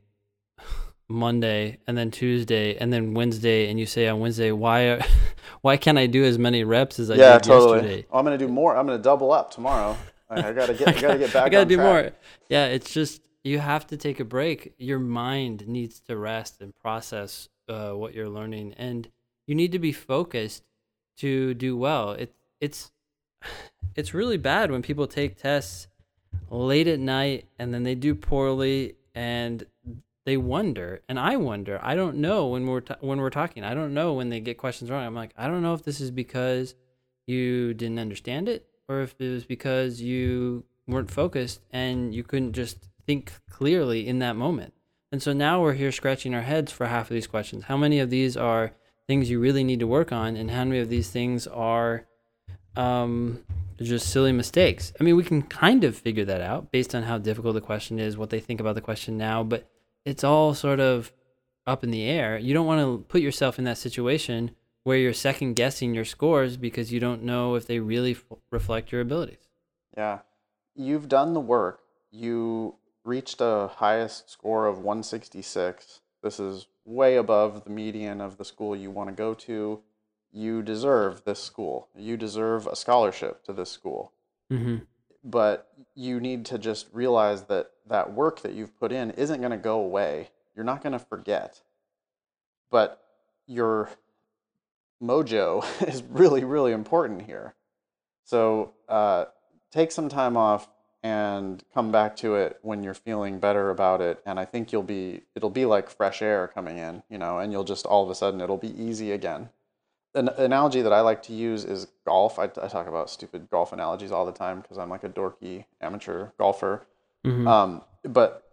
Monday and then Tuesday and then Wednesday and you say on Wednesday, why are, why can't I do as many reps as I yeah, did totally. yesterday? Oh, I'm gonna do more. I'm gonna double up tomorrow. I, I gotta get. I gotta get back. I gotta on do track. more. Yeah, it's just you have to take a break. Your mind needs to rest and process uh, what you're learning, and you need to be focused to do well. It it's it's really bad when people take tests late at night and then they do poorly and they wonder and i wonder i don't know when we're t- when we're talking i don't know when they get questions wrong i'm like i don't know if this is because you didn't understand it or if it was because you weren't focused and you couldn't just think clearly in that moment and so now we're here scratching our heads for half of these questions how many of these are things you really need to work on and how many of these things are um, just silly mistakes. I mean, we can kind of figure that out based on how difficult the question is, what they think about the question now, but it's all sort of up in the air. You don't want to put yourself in that situation where you're second guessing your scores because you don't know if they really f- reflect your abilities. Yeah, you've done the work. You reached a highest score of 166. This is way above the median of the school you want to go to. You deserve this school. You deserve a scholarship to this school. Mm-hmm. But you need to just realize that that work that you've put in isn't going to go away. You're not going to forget. But your mojo is really, really important here. So uh, take some time off and come back to it when you're feeling better about it. And I think you'll be, it'll be like fresh air coming in, you know, and you'll just all of a sudden it'll be easy again. An analogy that I like to use is golf. I, I talk about stupid golf analogies all the time because I'm like a dorky amateur golfer. Mm-hmm. Um, but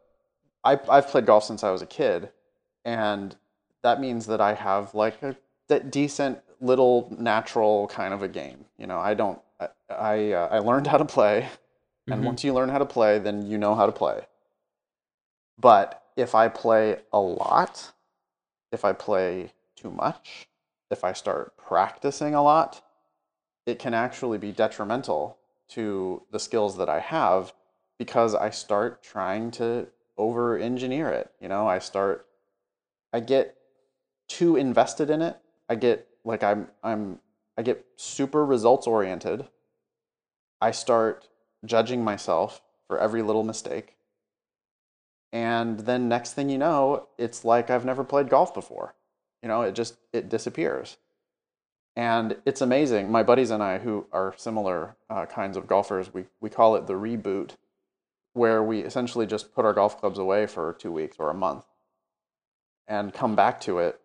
I, I've played golf since I was a kid, and that means that I have like a d- decent little natural kind of a game. You know, I don't. I I, uh, I learned how to play, and Mhm. once you learn how to play, then you know how to play. But if I play a lot, if I play too much, if I start practicing a lot, it can actually be detrimental to the skills that I have because I start trying to over engineer it. You know, I start, I get too invested in it. I get like I'm, I'm, I get super results oriented. I start judging myself for every little mistake. And then next thing you know, it's like I've never played golf before. You know, it just, it disappears. And it's amazing. My buddies and I, who are similar uh, kinds of golfers, we, we call it the reboot where we essentially just put our golf clubs away for two weeks or a month and come back to it.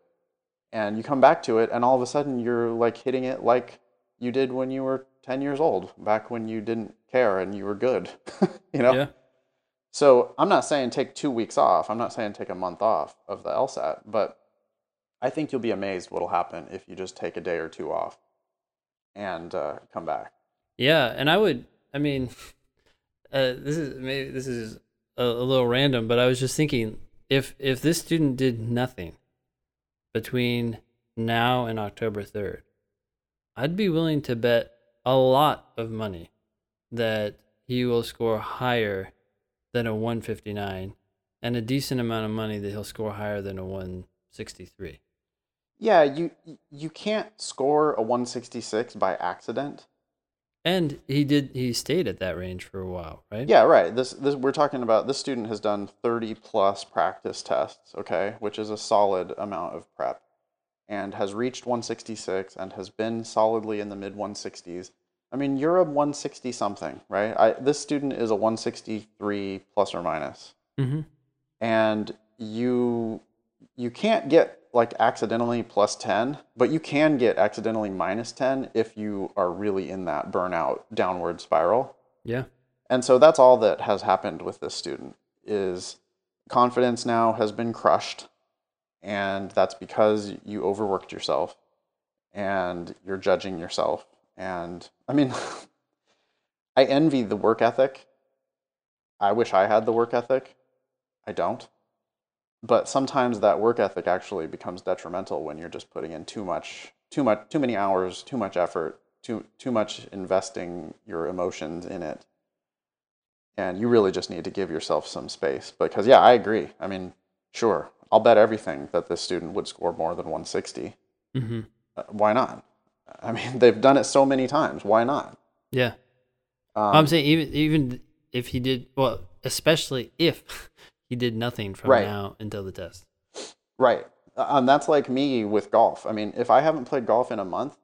And you come back to it, and all of a sudden you're like hitting it like you did when you were 10 years old, back when you didn't care and you were good, you know? Yeah. So I'm not saying take two weeks off. I'm not saying take a month off of the LSAT, but I think you'll be amazed what'll happen if you just take a day or two off and uh, come back. Yeah, and I would. I mean, uh, this is maybe this is a, a little random, but I was just thinking if if this student did nothing between now and October third, I'd be willing to bet a lot of money that he will score higher than a 159 and a decent amount of money that he'll score higher than a 163. Yeah, you you can't score a 166 by accident. And he did he stayed at that range for a while, right? Yeah, right. This this we're talking about this student has done 30 plus practice tests, okay, which is a solid amount of prep and has reached 166 and has been solidly in the mid 160s. I mean, you're a 160 something, right? I, this student is a 163 plus or minus. Mm-hmm. and you you can't get like accidentally plus 10 but you can get accidentally minus 10 if you are really in that burnout downward spiral. Yeah. and so that's all that has happened with this student is confidence now has been crushed and that's because you overworked yourself and you're judging yourself. And i mean i envy the work ethic. I wish i had the work ethic. I don't but sometimes that work ethic actually becomes detrimental when you're just putting in too much too much too many hours too much effort too too much investing your emotions in it. And you really just need to give yourself some space because yeah i agree. I mean sure i'll bet everything that this student would score more than 160 Mm-hmm. Uh, why not? I mean they've done it so many times why not? Yeah. um, I'm saying even even if he did well, especially if he did nothing from Right. now until the test. Right. Uh, And that's like me with golf. I mean, if I haven't played golf in a month,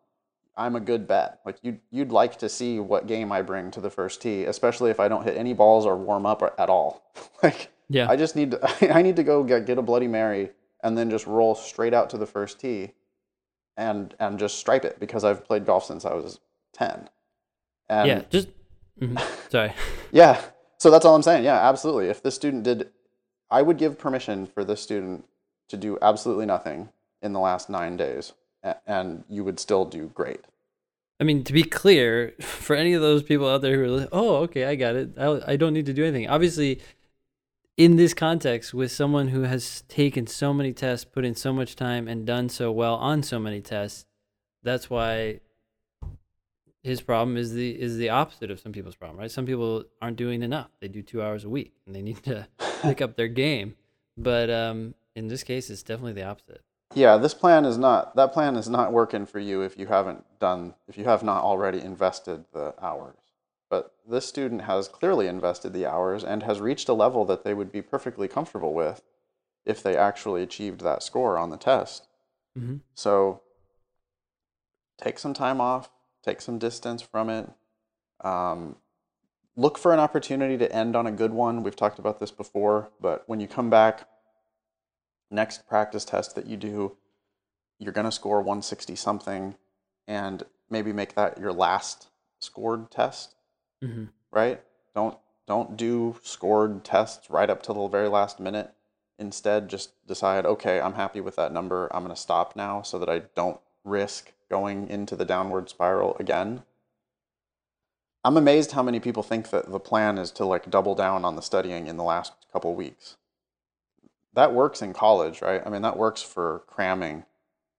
I'm a good bet. Like you you'd like to see what game I bring to the first tee, especially if I don't hit any balls or warm up or, at all. like Yeah. I just need to I need to go get, get a bloody mary and then just roll straight out to the first tee and and just stripe it because I've played golf since I was 10. And yeah. Just mhm. sorry. yeah. So that's all I'm saying. Yeah, absolutely. If this student did, I would give permission for this student to do absolutely nothing in the last nine days, and you would still do great. I mean, to be clear, for any of those people out there who are like, "Oh, okay, I got it. I, I don't need to do anything." Obviously, in this context, with someone who has taken so many tests, put in so much time, and done so well on so many tests, that's why his problem is the is the opposite of some people's problem, right? Some people aren't doing enough; they do two hours a week, and they need to pick up their game. But um, in this case, it's definitely the opposite. Yeah, this plan is not that plan is not working for you if you haven't done if you have not already invested the hours. But this student has clearly invested the hours and has reached a level that they would be perfectly comfortable with if they actually achieved that score on the test. hmm So take some time off, take some distance from it. Um, look for an opportunity to end on a good one. We've talked about this before, but when you come back, next practice test that you do, you're going to score 160 something and maybe make that your last scored test, hmm right? Don't don't do scored tests right up to the very last minute. Instead, just decide, okay, I'm happy with that number. I'm going to stop now so that I don't risk going into the downward spiral again. I'm amazed how many people think that the plan is to like double down on the studying in the last couple weeks. That works in college, right? I mean, that works for cramming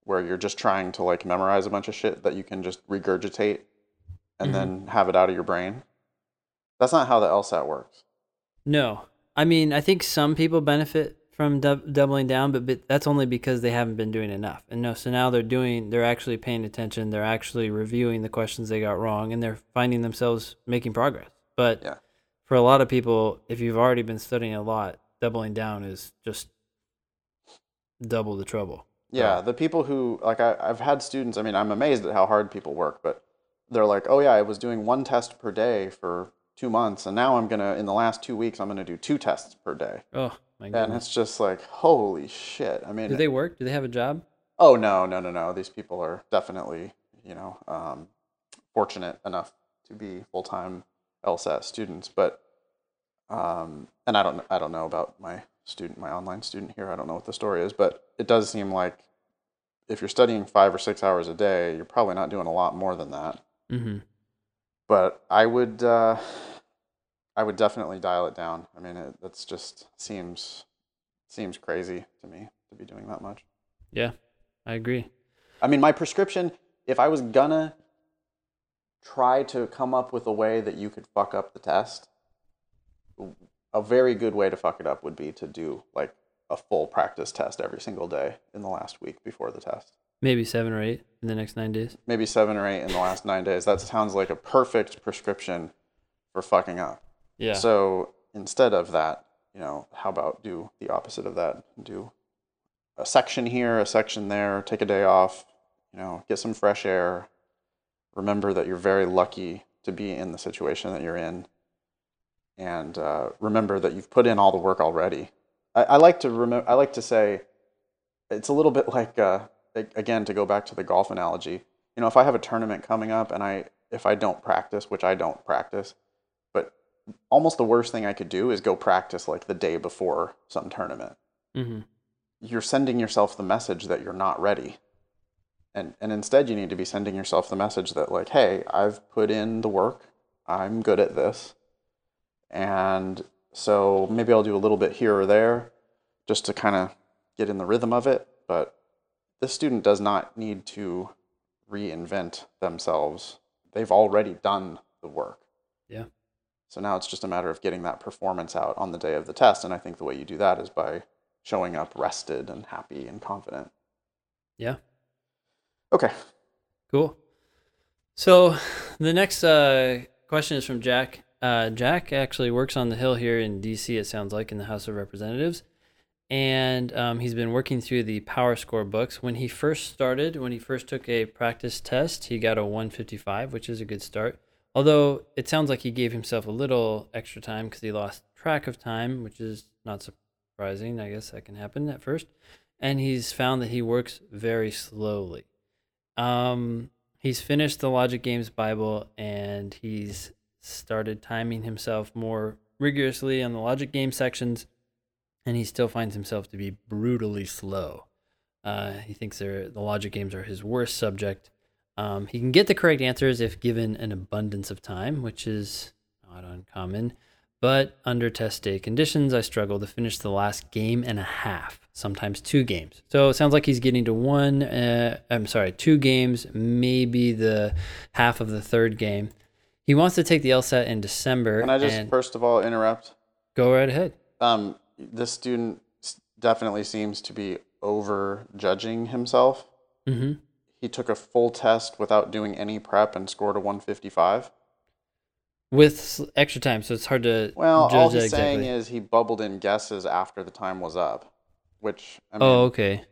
where you're just trying to like memorize a bunch of shit that you can just regurgitate and Mhm. then have it out of your brain. That's not how the LSAT works. No, I mean I think some people benefit from dub- doubling down, but, but that's only because they haven't been doing enough. And no, so now they're doing, they're actually paying attention. They're actually reviewing the questions they got wrong, and they're finding themselves making progress. But Yeah. for a lot of people, if you've already been studying a lot, doubling down is just double the trouble. Yeah, the people who like I, I've had students. I mean, I'm amazed at how hard people work, but they're like, "Oh yeah, I was doing one test per day for two months, and now I'm gonna in the last two weeks I'm gonna do two tests per day." Oh my And it's just like, holy shit! I mean, Do they work? Do they have a job? oh no, no, no, no. These people are definitely, you know, um, fortunate enough to be full time LSAT students, but um, and I don't I don't know about my student, my online student here. I don't know what the story is, but it does seem like if you're studying five or six hours a day, you're probably not doing a lot more than that. Mm-hmm. But I would uh, I would definitely dial it down. I mean, it that's just seems seems crazy to me to be doing that much. Yeah, I agree. I mean, my prescription, if I was gonna try to come up with a way that you could fuck up the test, a very good way to fuck it up would be to do like a full practice test every single day in the last week before the test. Maybe seven or eight in the next nine days. Maybe seven or eight in the last nine days. That sounds like a perfect prescription for fucking up. Yeah. So instead of that, you know, how about do the opposite of that? Do a section here, a section there, take a day off, you know, get some fresh air. Remember that you're very lucky to be in the situation that you're in. And uh, remember that you've put in all the work already. I, I like to remember. I like to say, it's a little bit like, uh, again, to go back to the golf analogy. You know, if I have a tournament coming up and I, if I don't practice, which I don't practice, almost the worst thing I could do is go practice like the day before some tournament. mm-hmm. You're sending yourself the message that you're not ready. And, and instead, you need to be sending yourself the message that, like, hey, I've put in the work. I'm good at this. And so maybe I'll do a little bit here or there just to kind of get in the rhythm of it. But this student does not need to reinvent themselves. They've already done the work. Yeah. So now it's just a matter of getting that performance out on the day of the test. And I think the way you do that is by showing up rested and happy and confident. Yeah. Okay. Cool. So the next uh, question is from Jack. Uh, Jack actually works on the Hill here in DC, it sounds like, in the House of Representatives. And um, he's been working through the Power Score books. When he first started, when he first took a practice test, he got a 155, which is a good start. Although it sounds like he gave himself a little extra time because he lost track of time, which is not surprising. I guess that can happen at first. And he's found that he works very slowly. Um, he's finished the Logic Games Bible and he's started timing himself more rigorously on the Logic game sections, and he still finds himself to be brutally slow. Uh, he thinks the Logic games are his worst subject. Um, he can get the correct answers if given an abundance of time, which is not uncommon. But under test day conditions, I struggle to finish the last game and a half, sometimes two games. So it sounds like he's getting to one, uh, I'm sorry, two games, maybe the half of the third game. He wants to take the LSAT in December. Can I just first of all interrupt? go right ahead? Um, this student definitely seems to be over judging himself. hmm He took a full test without doing any prep and scored a 155. With extra time, so it's hard to Well, judge all he's saying exactly. is he bubbled in guesses after the time was up, which I mean, oh, okay.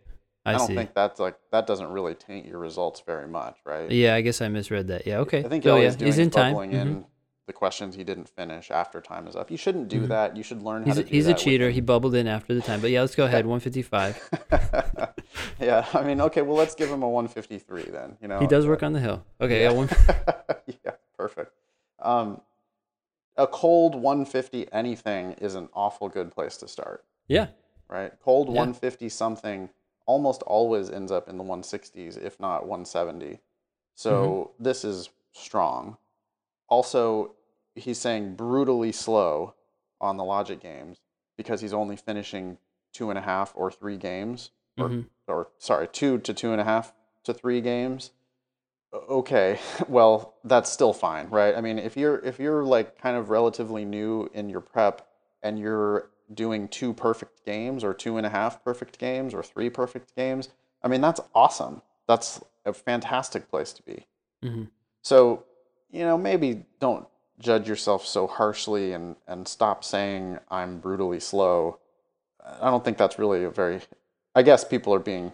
I, I don't see. think that's like that doesn't really taint your results very much, right? Yeah, I guess I misread that. Yeah, okay. I think all yeah, he's doing he's is in time. bubbling Mhm. in the questions he didn't finish after time is up. You shouldn't do Mhm. that. You should learn how He's, to he's a cheater. He bubbled in after the time. But yeah, let's go ahead. 155. yeah, I mean, okay, well, let's give him a 153 then. You know, He does work on the hill. Okay, yeah, one, yeah, perfect. Um, a cold 150 anything is an awful good place to start, yeah, right? Cold Yeah. 150 something almost always ends up in the 160s, if not 170. So Mm-hmm. this is strong. Also, he's saying brutally slow on the logic games because he's only finishing two and a half or three games, or, Mhm. or sorry, two to two and a half to three games okay well that's still fine right i mean if you're if you're like kind of relatively new in your prep and you're doing two perfect games or two and a half perfect games or three perfect games i mean that's awesome that's a fantastic place to be Mhm. so you know maybe don't judge yourself so harshly and and stop saying i'm brutally slow i don't think that's really a very i guess people are being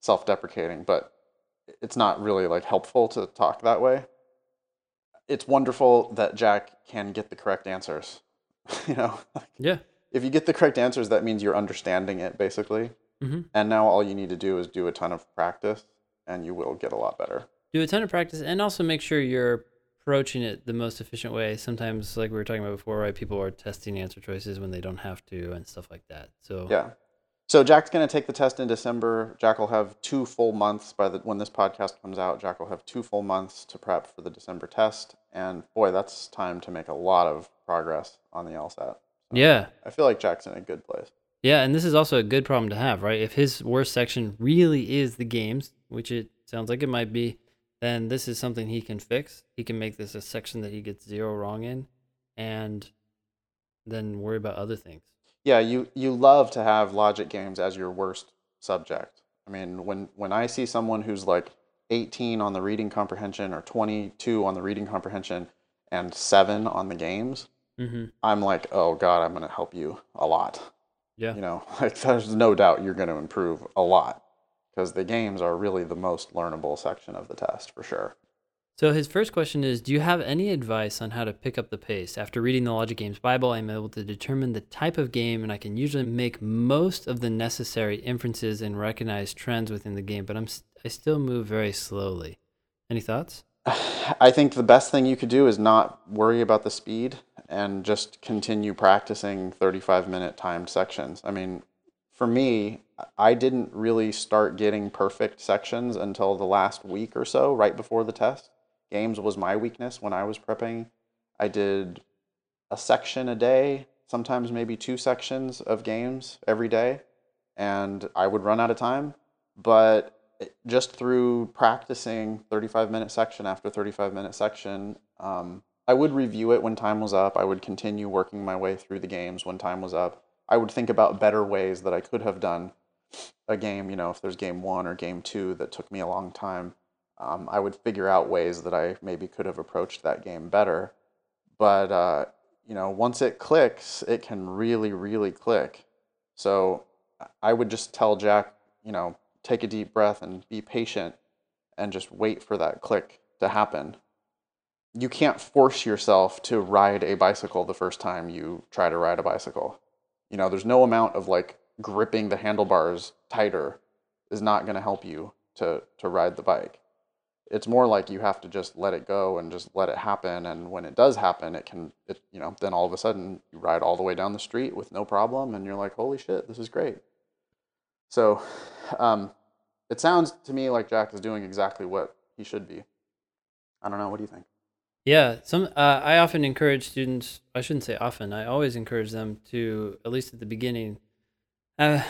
self-deprecating but it's not really like helpful to talk that way. It's wonderful that Jack can get the correct answers. you know, yeah. if you get the correct answers, that means you're understanding it basically. hmm And now all you need to do is do a ton of practice, and you will get a lot better. Do a ton of practice and also make sure you're approaching it the most efficient way. Sometimes, like we were talking about before, right? People are testing answer choices when they don't have to and stuff like that. So Yeah. So Jack's going to take the test in December. Jack will have two full months by the when this podcast comes out. Jack will have two full months to prep for the December test, and boy, that's time to make a lot of progress on the LSAT. So yeah, I feel like Jack's in a good place. yeah, and this is also a good problem to have, right? If his worst section really is the games, which it sounds like it might be, then this is something he can fix. He can make this a section that he gets zero wrong in, and then worry about other things. Yeah, you you love to have logic games as your worst subject. I mean, when when I see someone who's like 18 on the reading comprehension or 22 on the reading comprehension and 7 on the games, Mm-hmm. I'm like, "Oh god, I'm going to help you a lot." Yeah. You know, like there's no doubt you're going to improve a lot because the games are really the most learnable section of the test for sure. So his first question is Do you have any advice on how to pick up the pace? After reading the Logic Games Bible, I'm able to determine the type of game and I can usually make most of the necessary inferences and recognize trends within the game, but I'm I still move very slowly. Any thoughts? I think the best thing you could do is not worry about the speed and just continue practicing 35 minute timed sections. I mean, for me, I didn't really start getting perfect sections until the last week or so, right before the test. Games was my weakness when I was prepping. I did a section a day, sometimes maybe two sections of games every day, and I would run out of time. But just through practicing 35 minute section after 35 minute section, um, I would review it when time was up. I would continue working my way through the games when time was up. I would think about better ways that I could have done a game, you know, if there's game one or game two that took me a long time. Um, I would figure out ways that I maybe could have approached that game better. But, uh, you know, once it clicks, it can really, really click. So I would just tell Jack, you know, take a deep breath and be patient and just wait for that click to happen. You can't force yourself to ride a bicycle the first time you try to ride a bicycle. You know, there's no amount of like gripping the handlebars tighter is not going to help you to to ride the bike. It's more like you have to just let it go and just let it happen and when it does happen, it can it you know, then all of a sudden you ride all the way down the street with no problem and you're like, "Holy shit, this is great." So, um, it sounds to me like Jack is doing exactly what he should be. I don't know. What do you think? Yeah, some uh, I often encourage students. I shouldn't say often. I always encourage them to, at least at the beginning, uh,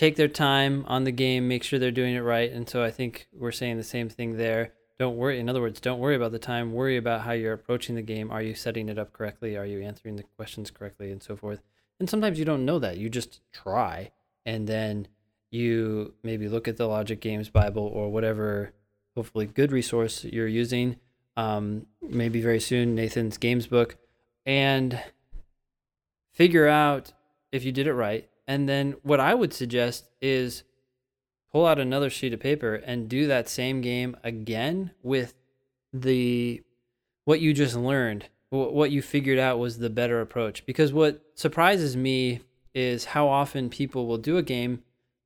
take their time on the game, make sure they're doing it right. And so I think we're saying the same thing there. Don't worry. In other words, don't worry about the time. Worry about how you're approaching the game. Are you setting it up correctly? Are you answering the questions correctly, and so forth. And sometimes you don't know that. You just try, and then you maybe look at the Logic Games Bible or whatever, hopefully good resource you're using um, maybe very soon, Nathan's Games book, and figure out if you did it right. And then what I would suggest is pull out another sheet of paper and do that same game again with the what you just learned, what you figured out was the better approach. Because what surprises me is how often people will do a game,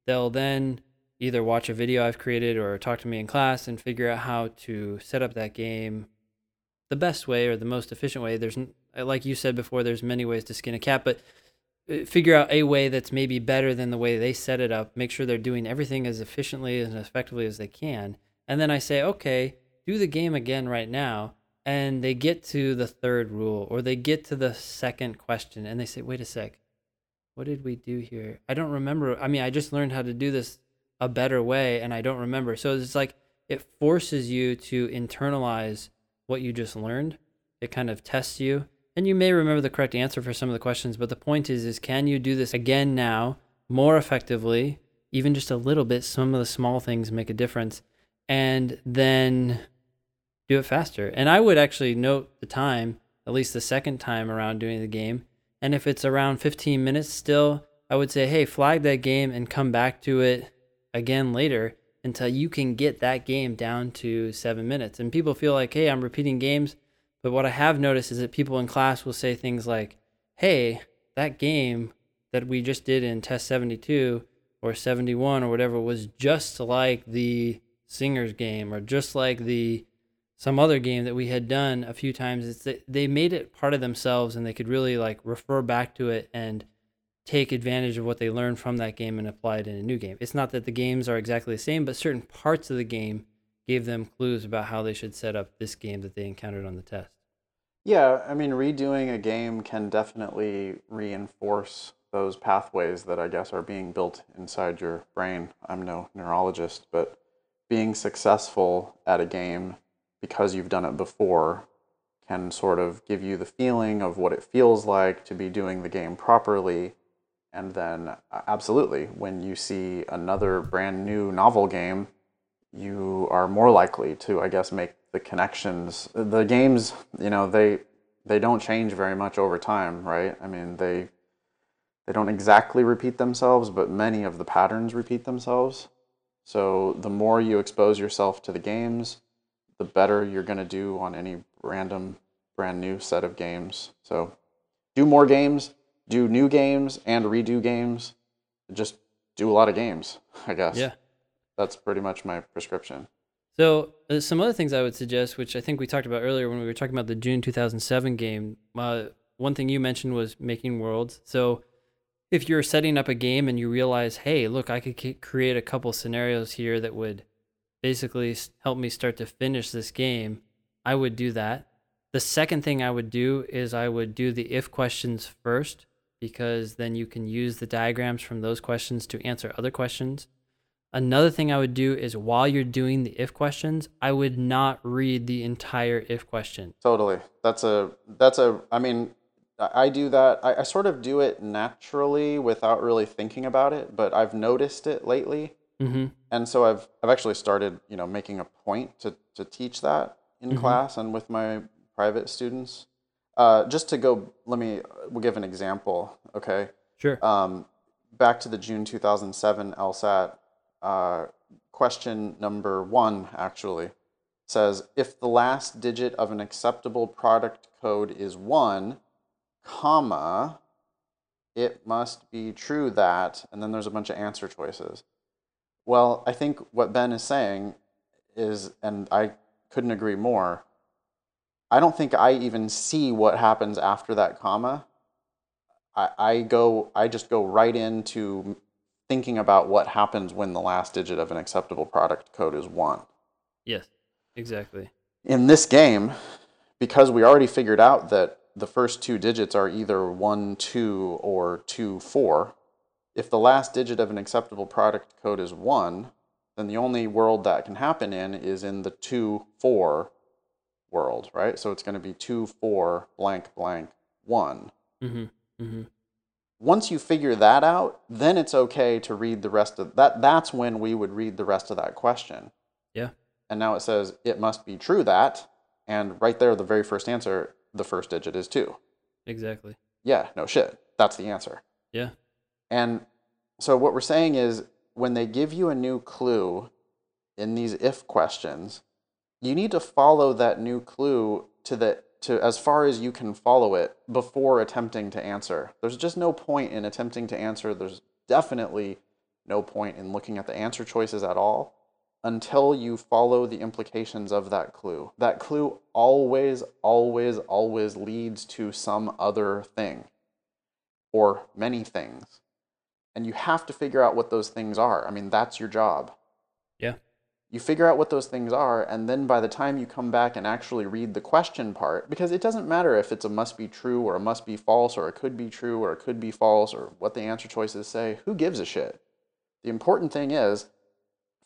they'll then either watch a video I've created or talk to me in class and figure out how to set up that game the best way or the most efficient way. There's, like you said before, there's many ways to skin a cat, but Uh, figure out a way that's maybe better than the way they set it up. Make sure they're doing everything as efficiently and effectively as they can. And then I say, okay, do the game again right now. And they get to the third rule or they get to the second question and they say, wait a sec, what did we do here? I don't remember. I mean, I just learned how to do this a better way and I don't remember. So it's like it forces you to internalize what you just learned. It kind of tests you. And you may remember the correct answer for some of the questions, but the point is is can you do this again now more effectively, even just a little bit, some of the small things make a difference and then do it faster. And I would actually note the time, at least the second time around doing the game. And if it's around 15 minutes still, I would say, hey, flag that game and come back to it again later until you can get that game down to seven minutes. And people feel like, hey, I'm repeating games. But what I have noticed is that people in class will say things like, hey, that game that we just did in test 72 or 71 or whatever was just like the singer's game or just like the some other game that we had done a few times. It's that they made it part of themselves, and they could really like refer back to it and take advantage of what they learned from that game and apply it in a new game. It's not that the games are exactly the same, but certain parts of the game gave them clues about how they should set up this game that they encountered on the test. Yeah, I mean, redoing a game can definitely reinforce those pathways that I guess are being built inside your brain. I'm no neurologist, but being successful at a game because you've done it before can sort of give you the feeling of what it feels like to be doing the game properly. And then, uh, absolutely, when you see another brand new novel game, you are more likely to, I guess, make the connections. The games, you know, they they don't change very much over time, right? I mean, they they don't exactly repeat themselves, but many of the patterns repeat themselves. So the more you expose yourself to the games, the better you're going to do on any random brand new set of games. So do more games, do new games and redo games. Just do a lot of games, I guess. Yeah. That's pretty much my prescription. So uh, some other things I would suggest, which I think we talked about earlier when we were talking about the June 2007 game. Uh, one thing you mentioned was making worlds. So if you're setting up a game and you realize, hey, look, I could c- create a couple scenarios here that would basically help me start to finish this game, I would do that. The second thing I would do is I would do the if questions first because then you can use the diagrams from those questions to answer other questions. Another thing I would do is while you're doing the if questions, I would not read the entire if question. Totally. That's a that's a I mean I do that. I, I sort of do it naturally without really thinking about it, but I've noticed it lately. Mm-hmm. And so I've I've actually started, you know, making a point to to teach that in Mhm. class and with my private students. Uh, just to go, let me we'll give an example, okay? Sure. Um, back to the June 2007 LSAT, uh, question number one actually says if the last digit of an acceptable product code is one, comma, it must be true that, and then there's a bunch of answer choices. Well, I think what Ben is saying is, and I couldn't agree more. I don't think I even see what happens after that comma. I, I go, I just go right into thinking about what happens when the last digit of an acceptable product code is one. Yes. Exactly. In this game, because we already figured out that the first two digits are either one, two, or two, four, if the last digit of an acceptable product code is one, then the only world that can happen in is in the two, four world, right? So it's going to be two, four, blank, blank, one. Mm-hmm. Mm-hmm. Once you figure that out, then it's okay to read the rest of that. That's when we would read the rest of that question. Yeah. And now it says it must be true that, and right there, the very first answer, the first digit is two. Exactly. Yeah, no shit. That's the answer. Yeah. And so what we're saying is when they give you a new clue in these if questions, you need to follow that new clue to the to as far as you can follow it before attempting to answer. There's just no point in attempting to answer. There's definitely no point in looking at the answer choices at all until you follow the implications of that clue. That clue always, always, always leads to some other thing or many things. And you have to figure out what those things are. I mean, that's your job. Yeah. You figure out what those things are, and then by the time you come back and actually read the question part, because it doesn't matter if it's a must be true or a must be false or it could be true or it could be false or what the answer choices say, who gives a shit? The important thing is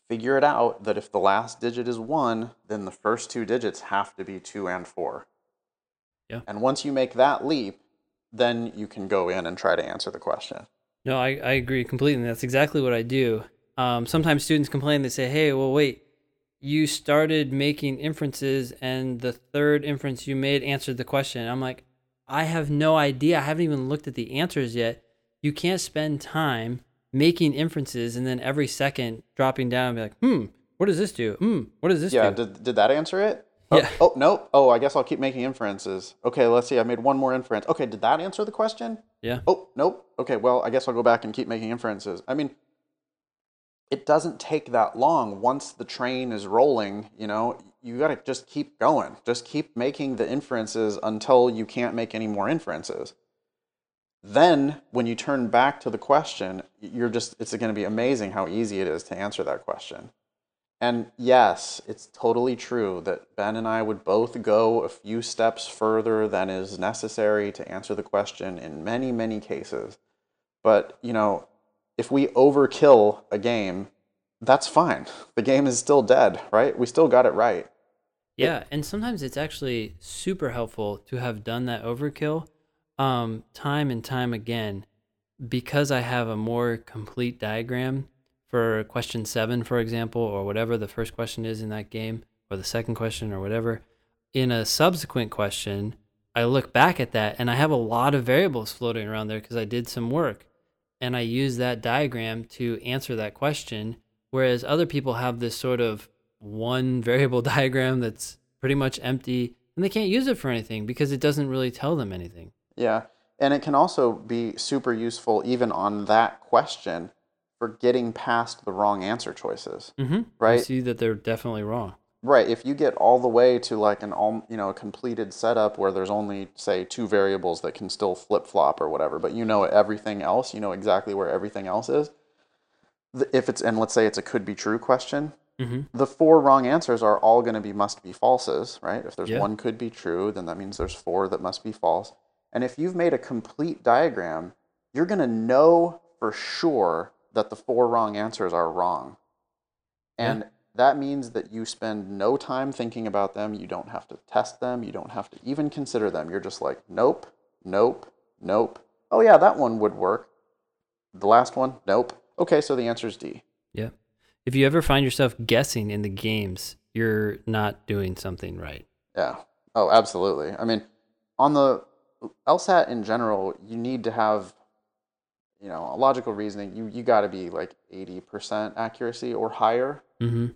figure it out that if the last digit is one, then the first two digits have to be two and four. Yeah. And once you make that leap, then you can go in and try to answer the question. No, I, I agree completely. That's exactly what I do. Um, sometimes students complain. They say, "Hey, well, wait, you started making inferences, and the third inference you made answered the question." I'm like, I have no idea. I haven't even looked at the answers yet. You can't spend time making inferences and then every second dropping down and be like, "Hmm, what does this do? Hmm, what does this Yeah, do?" did, did that answer it? Oh, Yeah. Oh, no. Oh, I guess I'll keep making inferences. Okay, let's see. I made one more inference. Okay, did that answer the question? Yeah. Oh, nope. Okay, well, I guess I'll go back and keep making inferences. I mean, it doesn't take that long once the train is rolling, you know. you got to just keep going. Just keep making the inferences until you can't make any more inferences. Then, when you turn back to the question, you're just, it's going to be amazing how easy it is to answer that question. And yes, it's totally true that Ben and I would both go a few steps further than is necessary to answer the question in many, many cases. But, you know, if we overkill a game, that's fine. The game is still dead, right? We still got it right. Yeah, and sometimes it's actually super helpful to have done that overkill um, time and time again because I have a more complete diagram for question seven, for example, or whatever the first question is in that game, or the second question, or whatever. In a subsequent question, I look back at that and I have a lot of variables floating around there because I did some work and I use that diagram to answer that question. Whereas other people have this sort of one variable diagram that's pretty much empty and they can't use it for anything because it doesn't really tell them anything. Yeah. And it can also be super useful even on that question for getting past the wrong answer choices. Mm-hmm. Right. You see that they're definitely wrong. Right. If you get all the way to like an all you know a completed setup where there's only say two variables that can still flip flop or whatever, but you know everything else, you know exactly where everything else is. If it's and let's say it's a could be true question, mm-hmm. the four wrong answers are all going to be must be falses, right? If there's Yeah. one could be true, then that means there's four that must be false. And if you've made a complete diagram, you're going to know for sure that the four wrong answers are wrong. And that means that you spend no time thinking about them. You don't have to test them. You don't have to even consider them. You're just like, nope, nope, nope. Oh, yeah, that one would work. The last one, nope. Okay, so the answer is D. Yeah. If you ever find yourself guessing in the games, you're not doing something right. Yeah. Oh, absolutely. I mean, on the LSAT in general, you need to have, you know, a logical reasoning. You you got to be like eighty percent accuracy or higher. Mm-hmm.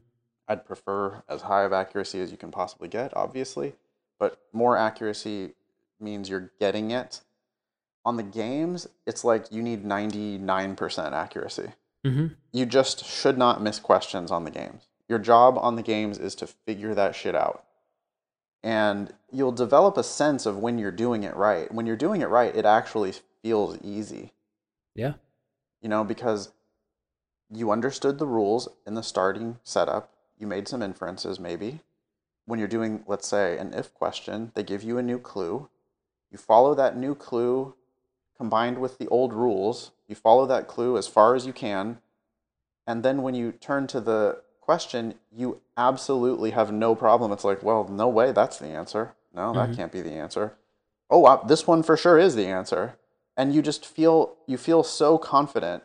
I'd prefer as high of accuracy as you can possibly get, obviously, but more accuracy means you're getting it. On the games, it's like you need ninety nine percent accuracy. Mm-hmm. You just should not miss questions on the games. Your job on the games is to figure that shit out. And you'll develop a sense of when you're doing it right. When you're doing it right, it actually feels easy, Yeah. you know, because you understood the rules in the starting setup. You made some inferences, maybe. When you're doing, let's say, an if question, they give you a new clue. You follow that new clue combined with the old rules. You follow that clue as far as you can. And then when you turn to the question, you absolutely have no problem. It's like, well, no way, that's the answer. No, that Mhm. can't be the answer. Oh, wow, this one for sure is the answer. And you just feel you feel so confident.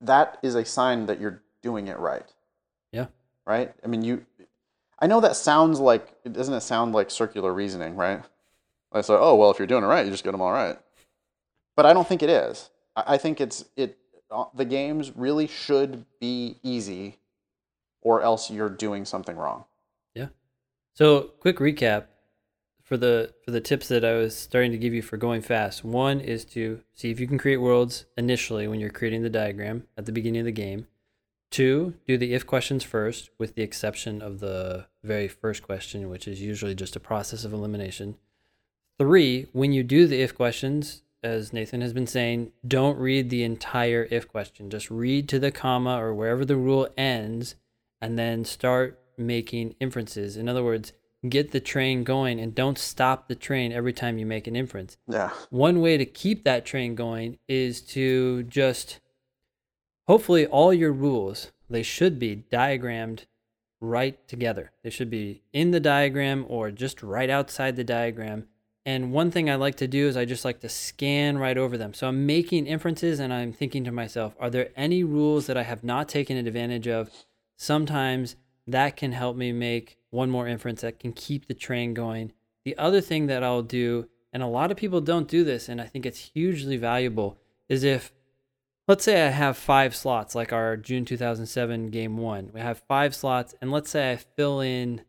That is a sign that you're doing it right. Right? I mean, you I know that sounds like doesn't it sound like circular reasoning, right? I say, oh well, if you're doing it right, you just get them all right. But I don't think it is. I I think it's it. uh, The games really should be easy, or else you're doing something wrong. Yeah. So, quick recap for the for the tips that I was starting to give you for going fast. One is to see if you can create worlds initially when you're creating the diagram at the beginning of the game. Two, do the if questions first, with the exception of the very first question, which is usually just a process of elimination. Three, when you do the if questions, as Nathan has been saying, don't read the entire if question. Just read to the comma or wherever the rule ends and then start making inferences. In other words, get the train going and don't stop the train every time you make an inference. Yeah. One way to keep that train going is to just hopefully all your rules, they should be diagrammed right together. They should be in the diagram or just right outside the diagram. And one thing I like to do is I just like to scan right over them. So I'm making inferences and I'm thinking to myself, are there any rules that I have not taken advantage of? Sometimes that can help me make one more inference that can keep the train going. The other thing that I'll do, and a lot of people don't do this, and I think it's hugely valuable, is if, let's say I have five slots, like our June 2007 game one, we have five slots, and let's say I fill in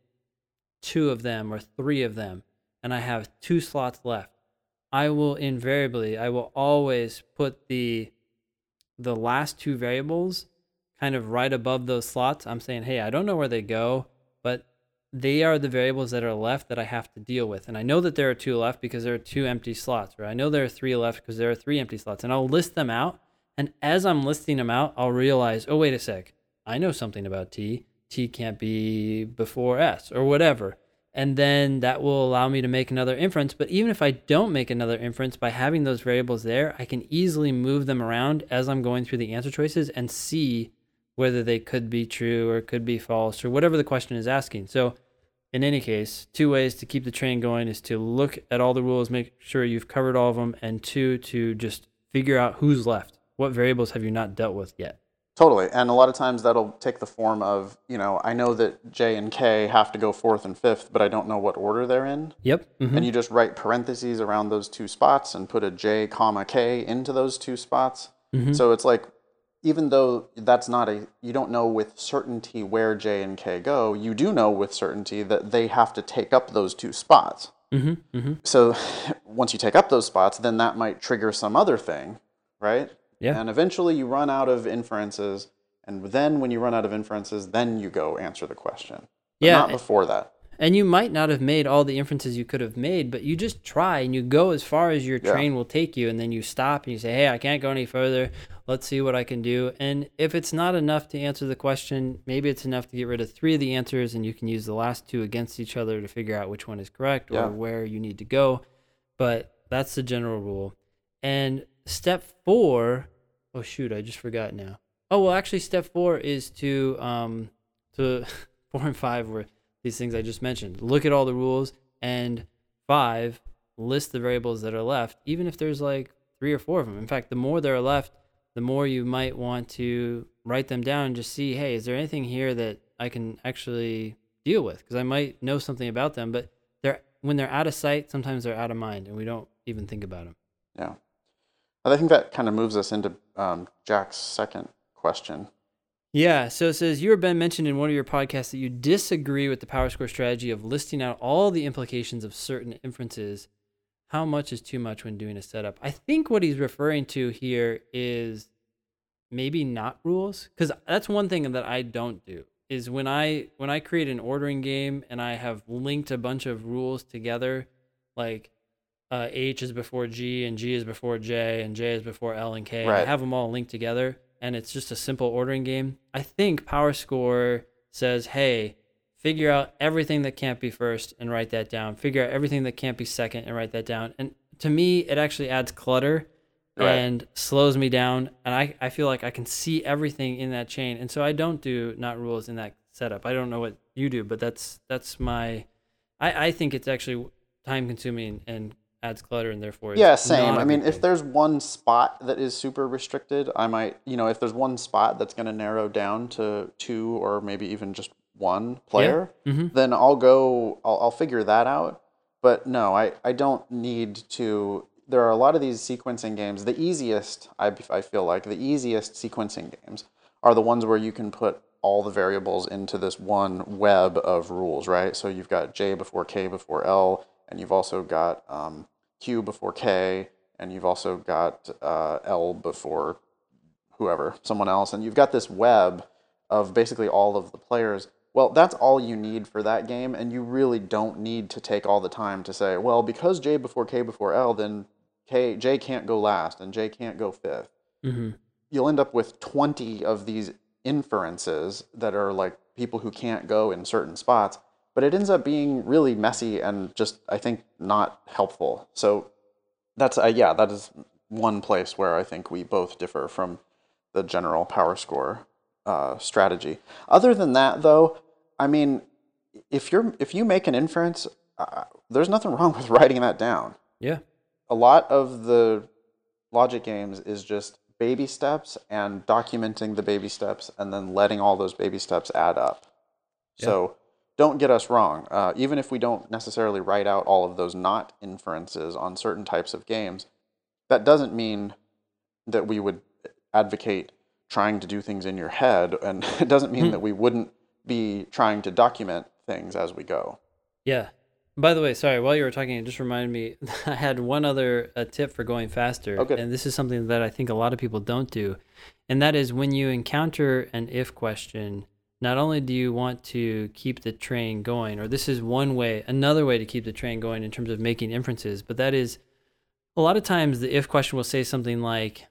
two of them or three of them, and I have two slots left. I will invariably, I will always put the the last two variables kind of right above those slots. I'm saying, hey, I don't know where they go, but they are the variables that are left that I have to deal with. And I know that there are two left because there are two empty slots, or I know there are three left because there are three empty slots. And I'll list them out. And as I'm listing them out, I'll realize, oh, wait a sec. I know something about T. T can't be before S or whatever. And then that will allow me to make another inference. But even if I don't make another inference by having those variables there, I can easily move them around as I'm going through the answer choices and see whether they could be true or could be false or whatever the question is asking. So, in any case, two ways to keep the train going is to look at all the rules, make sure you've covered all of them, and two, to just figure out who's left. What variables have you not dealt with yet? Totally. And a lot of times that'll take the form of, you know, I know that J and K have to go fourth and fifth, but I don't know what order they're in. Yep. Mm-hmm. And you just write parentheses around those two spots and put a J comma K into those two spots. Mhm. So it's like, even though that's not a, you don't know with certainty where J and K go, you do know with certainty that they have to take up those two spots. Mm-hmm. Mm-hmm. So once you take up those spots, then that might trigger some other thing, right? Yeah. And eventually you run out of inferences. And then when you run out of inferences, then you go answer the question. But Yeah, Not before that. And you might not have made all the inferences you could have made, but you just try and you go as far as your Yeah. train will take you, and then you stop and you say, "Hey, I can't go any further. Let's see what I can do." And if it's not enough to answer the question, maybe it's enough to get rid of three of the answers, and you can use the last two against each other to figure out which one is correct Yeah. or where you need to go. But that's the general rule. And step four, oh shoot, I just forgot now. Oh well, actually, step four is to um to four and five were these things I just mentioned. Look at all the rules, and five list the variables that are left, even if there's like three or four of them. In fact, the more there are left, the more you might want to write them down and just see, hey, is there anything here that I can actually deal with? Because I might know something about them, but they're when they're out of sight, sometimes they're out of mind, and we don't even think about them. Yeah. I think that kind of moves us into um, Jack's second question. Yeah, so it says you or Ben mentioned in one of your podcasts that you disagree with the PowerScore strategy of listing out all the implications of certain inferences. How much is too much when doing a setup? I think what he's referring to here is maybe not rules because that's one thing that I don't do is when I when I create an ordering game and I have linked a bunch of rules together, like uh, H is before G and G is before J and J is before L and K. and I have them all linked together and it's just a simple ordering game. I think PowerScore says, hey, figure out everything that can't be first and write that down. Figure out everything that can't be second and write that down. And to me, it actually adds clutter Right. and slows me down. And I, I feel like I can see everything in that chain. And so I don't do not rules in that setup. I don't know what you do, but that's that's my I, I think it's actually time consuming and adds clutter and therefore Yeah, same. i mean, if there's one spot that is super restricted, I might, you know, if there's one spot that's going to narrow down to two or maybe even just one player, Mhm. then I'll go, I'll, I'll figure that out. But no, I, I don't need to. There are a lot of these sequencing games. The easiest, I, I feel like, the easiest sequencing games are the ones where you can put all the variables into this one web of rules, right? So you've got J before K before L, and you've also got um, Q before K, and you've also got uh, L before whoever, someone else, and you've got this web of basically all of the players. Well, that's all you need for that game, and you really don't need to take all the time to say, well, because J before K before L, then K J can't go last and J can't go fifth. Mhm. You'll end up with 20 of these inferences that are like people who can't go in certain spots, but it ends up being really messy and just I think not helpful. So that's uh, yeah, that is one place where I think we both differ from the general PowerScore uh, strategy. Other than that, though, I mean, if you're if you make an inference, uh, there's nothing wrong with writing that down. Yeah. A lot of the logic games is just baby steps and documenting the baby steps and then letting all those baby steps add up. Yeah. So don't get us wrong. Uh, even if we don't necessarily write out all of those not inferences on certain types of games, that doesn't mean that we would advocate trying to do things in your head, and it doesn't mean Hmm. that we wouldn't be trying to document things as we go. Yeah. By the way, sorry, while you were talking, it just reminded me I had one other uh, tip for going faster. Oh, good. And this is something that I think a lot of people don't do. And that is when you encounter an if question, not only do you want to keep the train going, or this is one way, another way to keep the train going in terms of making inferences, but that is a lot of times the if question will say something like,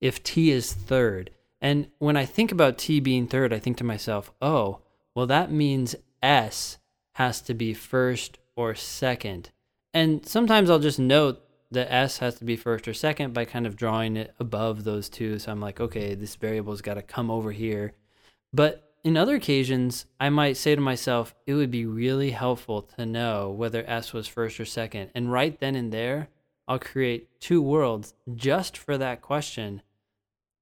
if t is third. And when I think about t being third, I think to myself, oh, well, that means s has to be first or second. And sometimes I'll just note that s has to be first or second by kind of drawing it above those two. So I'm like, okay, this variable's got to come over here. But in other occasions, I might say to myself, it would be really helpful to know whether S was first or second. And right then and there, I'll create two worlds just for that question.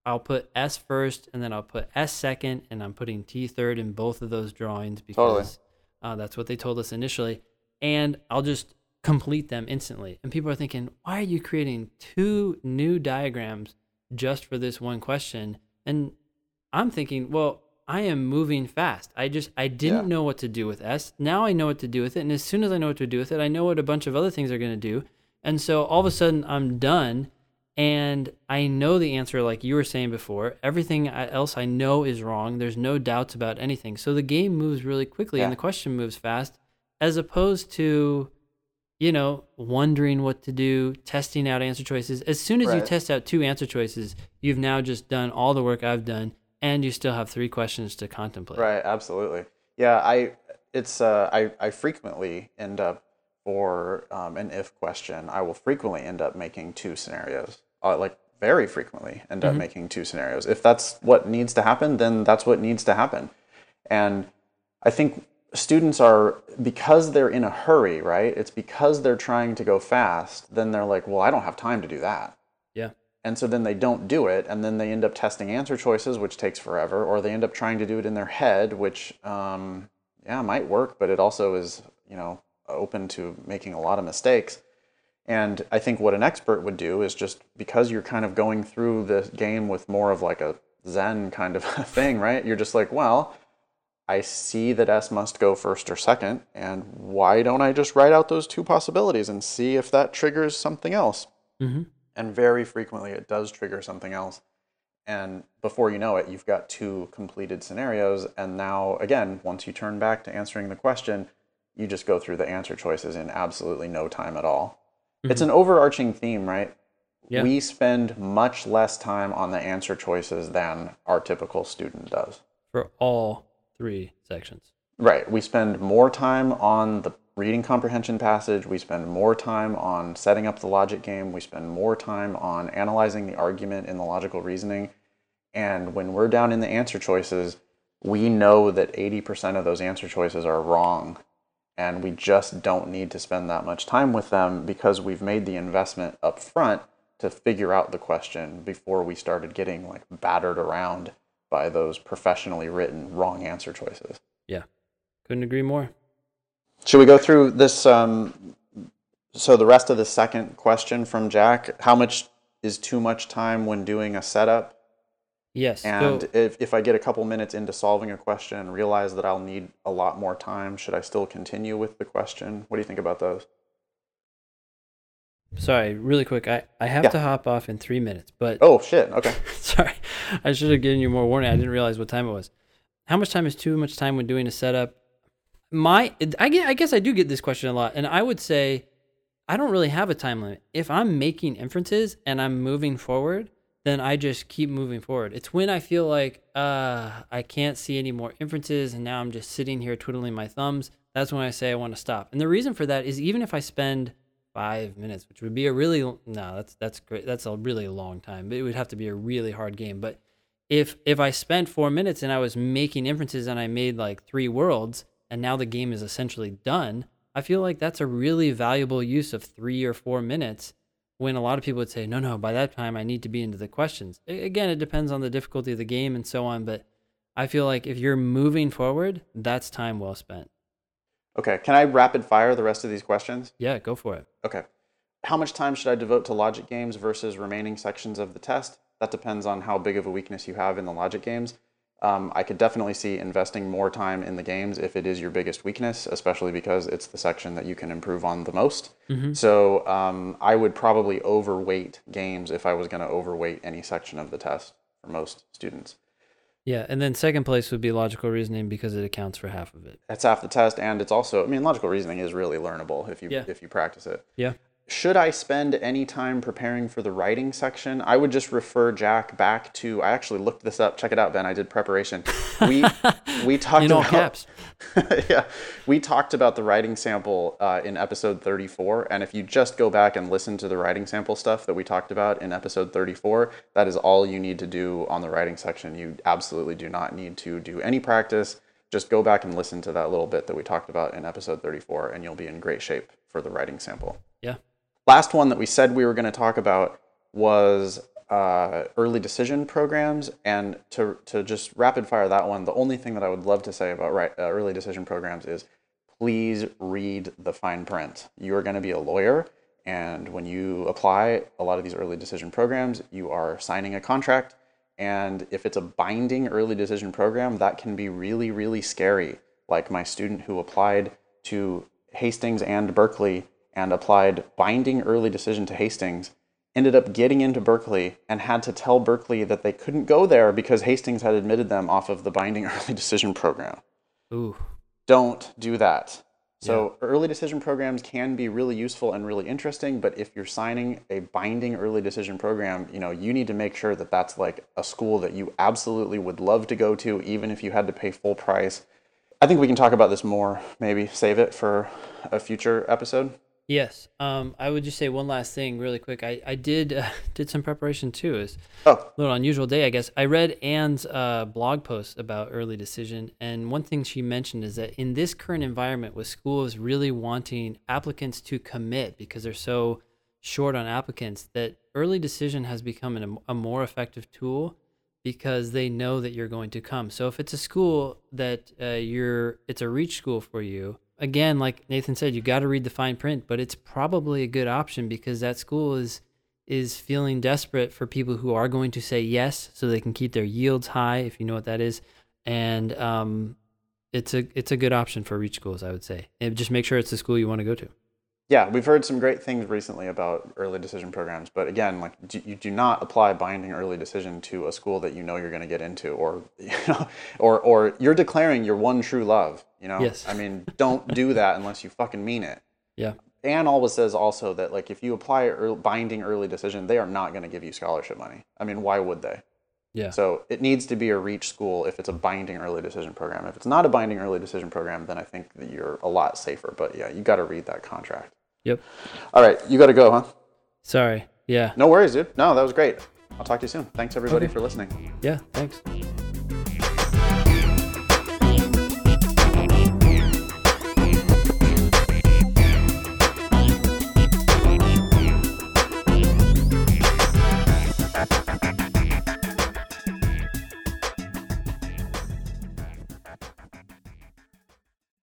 I'll put S first and then I'll put S second, and I'm putting T third in both of those drawings because totally. uh, that's what they told us initially. And I'll just complete them instantly. And people are thinking, why are you creating two new diagrams just for this one question? And I'm thinking, well, I am moving fast. I just I didn't yeah. know what to do with S. Now I know what to do with it, and as soon as I know what to do with it, I know what a bunch of other things are going to do. And so all of a sudden I'm done and I know the answer like you were saying before. Everything else I know is wrong. There's no doubts about anything. So the game moves really quickly yeah. and the question moves fast as opposed to you know, wondering what to do, testing out answer choices. As soon as right. you test out two answer choices, you've now just done all the work I've done and you still have three questions to contemplate. Right, absolutely. Yeah, I it's uh, I I frequently end up for um, an if question. I will frequently end up making two scenarios, uh, like very frequently end up mm-hmm. making two scenarios. If that's what needs to happen, then that's what needs to happen. And I think students are because they're in a hurry, right? It's because they're trying to go fast. Then they're like, well, I don't have time to do that. Yeah and so then they don't do it and then they end up testing answer choices which takes forever or they end up trying to do it in their head which um, yeah might work but it also is you know open to making a lot of mistakes. And i think what an expert would do is just because you're kind of going through the game with more of like a zen kind of thing right? You're just like well i see that s must go first or second and why don't i just write out those two possibilities and see if that triggers something else? Mm-hmm and very frequently it does trigger something else. And before you know it, you've got two completed scenarios. And now, again, once you turn back to answering the question, you just go through the answer choices in absolutely no time at all. Mm-hmm. It's an overarching theme, right? Yeah. We spend much less time on the answer choices than our typical student does. For all three sections. Right. We spend more time on the reading comprehension passage, we spend more time on setting up the logic game, we spend more time on analyzing the argument in the logical reasoning. And when we're down in the answer choices, we know that 80% of those answer choices are wrong. And we just don't need to spend that much time with them because we've made the investment up front to figure out the question before we started getting like battered around by those professionally written wrong answer choices. Yeah. Couldn't agree more. Should we go through this? Um, so the rest of the second question from Jack: How much is too much time when doing a setup? Yes. And so, if, if I get a couple minutes into solving a question and realize that I'll need a lot more time, should I still continue with the question? What do you think about those? Sorry, really quick. I, I have yeah. to hop off in three minutes, but oh shit. Okay. sorry, I should have given you more warning. I didn't realize what time it was. How much time is too much time when doing a setup? My I get I guess I do get this question a lot, and I would say I don't really have a time limit. If I'm making inferences and I'm moving forward, then I just keep moving forward. It's when I feel like uh, I can't see any more inferences and now I'm just sitting here twiddling my thumbs. That's when I say I want to stop. And the reason for that is even if I spend five minutes, which would be a really no, that's that's great. That's a really long time. But it would have to be a really hard game. But if if I spent four minutes and I was making inferences and I made like three worlds, and now the game is essentially done, I feel like that's a really valuable use of three or four minutes when a lot of people would say, no, no, by that time I need to be into the questions. Again, it depends on the difficulty of the game and so on, but I feel like if you're moving forward, that's time well spent. Okay. Can I rapid fire the rest of these questions? Yeah, go for it. Okay. How much time should I devote to logic games versus remaining sections of the test? That depends on how big of a weakness you have in the logic games. Um, I could definitely see investing more time in the games if it is your biggest weakness, especially because it's the section that you can improve on the most. Mm-hmm. So um, I would probably overweight games if I was going to overweight any section of the test for most students. Yeah, and then second place would be logical reasoning because it accounts for half of it. That's half the test, and it's also. I mean, logical reasoning is really learnable if you Yeah. if you practice it. Yeah. Should I spend any time preparing for the writing section? I would just refer Jack back to. I actually looked this up. Check it out, Ben. I did preparation. We we talked In all about caps. yeah, we talked about the writing sample uh, in episode 34, and if you just go back and listen to the writing sample stuff that we talked about in episode 34, that is all you need to do on the writing section. You absolutely do not need to do any practice. Just go back and listen to that little bit that we talked about in episode 34, and you'll be in great shape for the writing sample. Yeah. Last one that we said we were going to talk about was uh, early decision programs. And to, to just rapid fire that one, the only thing that I would love to say about right, uh, early decision programs is please read the fine print. You are going to be a lawyer. And when you apply a lot of these early decision programs, you are signing a contract. And if it's a binding early decision program, that can be really, really scary. Like my student who applied to Hastings and Berkeley and applied binding early decision to Hastings ended up getting into Berkeley and had to tell Berkeley that they couldn't go there because Hastings had admitted them off of the binding early decision program. Ooh. Don't do that. So early decision programs can be really useful and really interesting, but if you're signing a binding early decision program, you know, you need to make sure that that's like a school that you absolutely would love to go to even if you had to pay full price. I think we can talk about this more, maybe save it for a future episode. Yes. Um, I would just say one last thing really quick. I, I did uh, did some preparation too. It's Oh, a little unusual day, I guess. I read Anne's uh, blog post about early decision, and one thing she mentioned is that in this current environment, with schools really wanting applicants to commit because they're so short on applicants, that early decision has become an, a more effective tool because they know that you're going to come. So if it's a school that uh, you're, it's a reach school for you. Again, like Nathan said, you got to read the fine print, but it's probably a good option because that school is is feeling desperate for people who are going to say yes, so they can keep their yields high, if you know what that is, and um, it's a it's a good option for reach schools, I would say. And just make sure it's the school you want to go to. Yeah, we've heard some great things recently about early decision programs, but again, like do, you do not apply binding early decision to a school that you know you're going to get into, or you know, or or you're declaring your one true love. You know, Yes. I mean, don't do that unless you fucking mean it. Yeah. Anne always says also that like if you apply ear binding early decision, they are not going to give you scholarship money. I mean, why would they? Yeah. So it needs to be a reach school if it's a binding early decision program. If it's not a binding early decision program, then I think that you're a lot safer. But yeah, you got to read that contract. Yep. All right, you got to go, huh? Sorry. Yeah. No worries, dude. No, that was great. I'll talk to you soon. Thanks everybody Okay. for listening. Yeah. Thanks.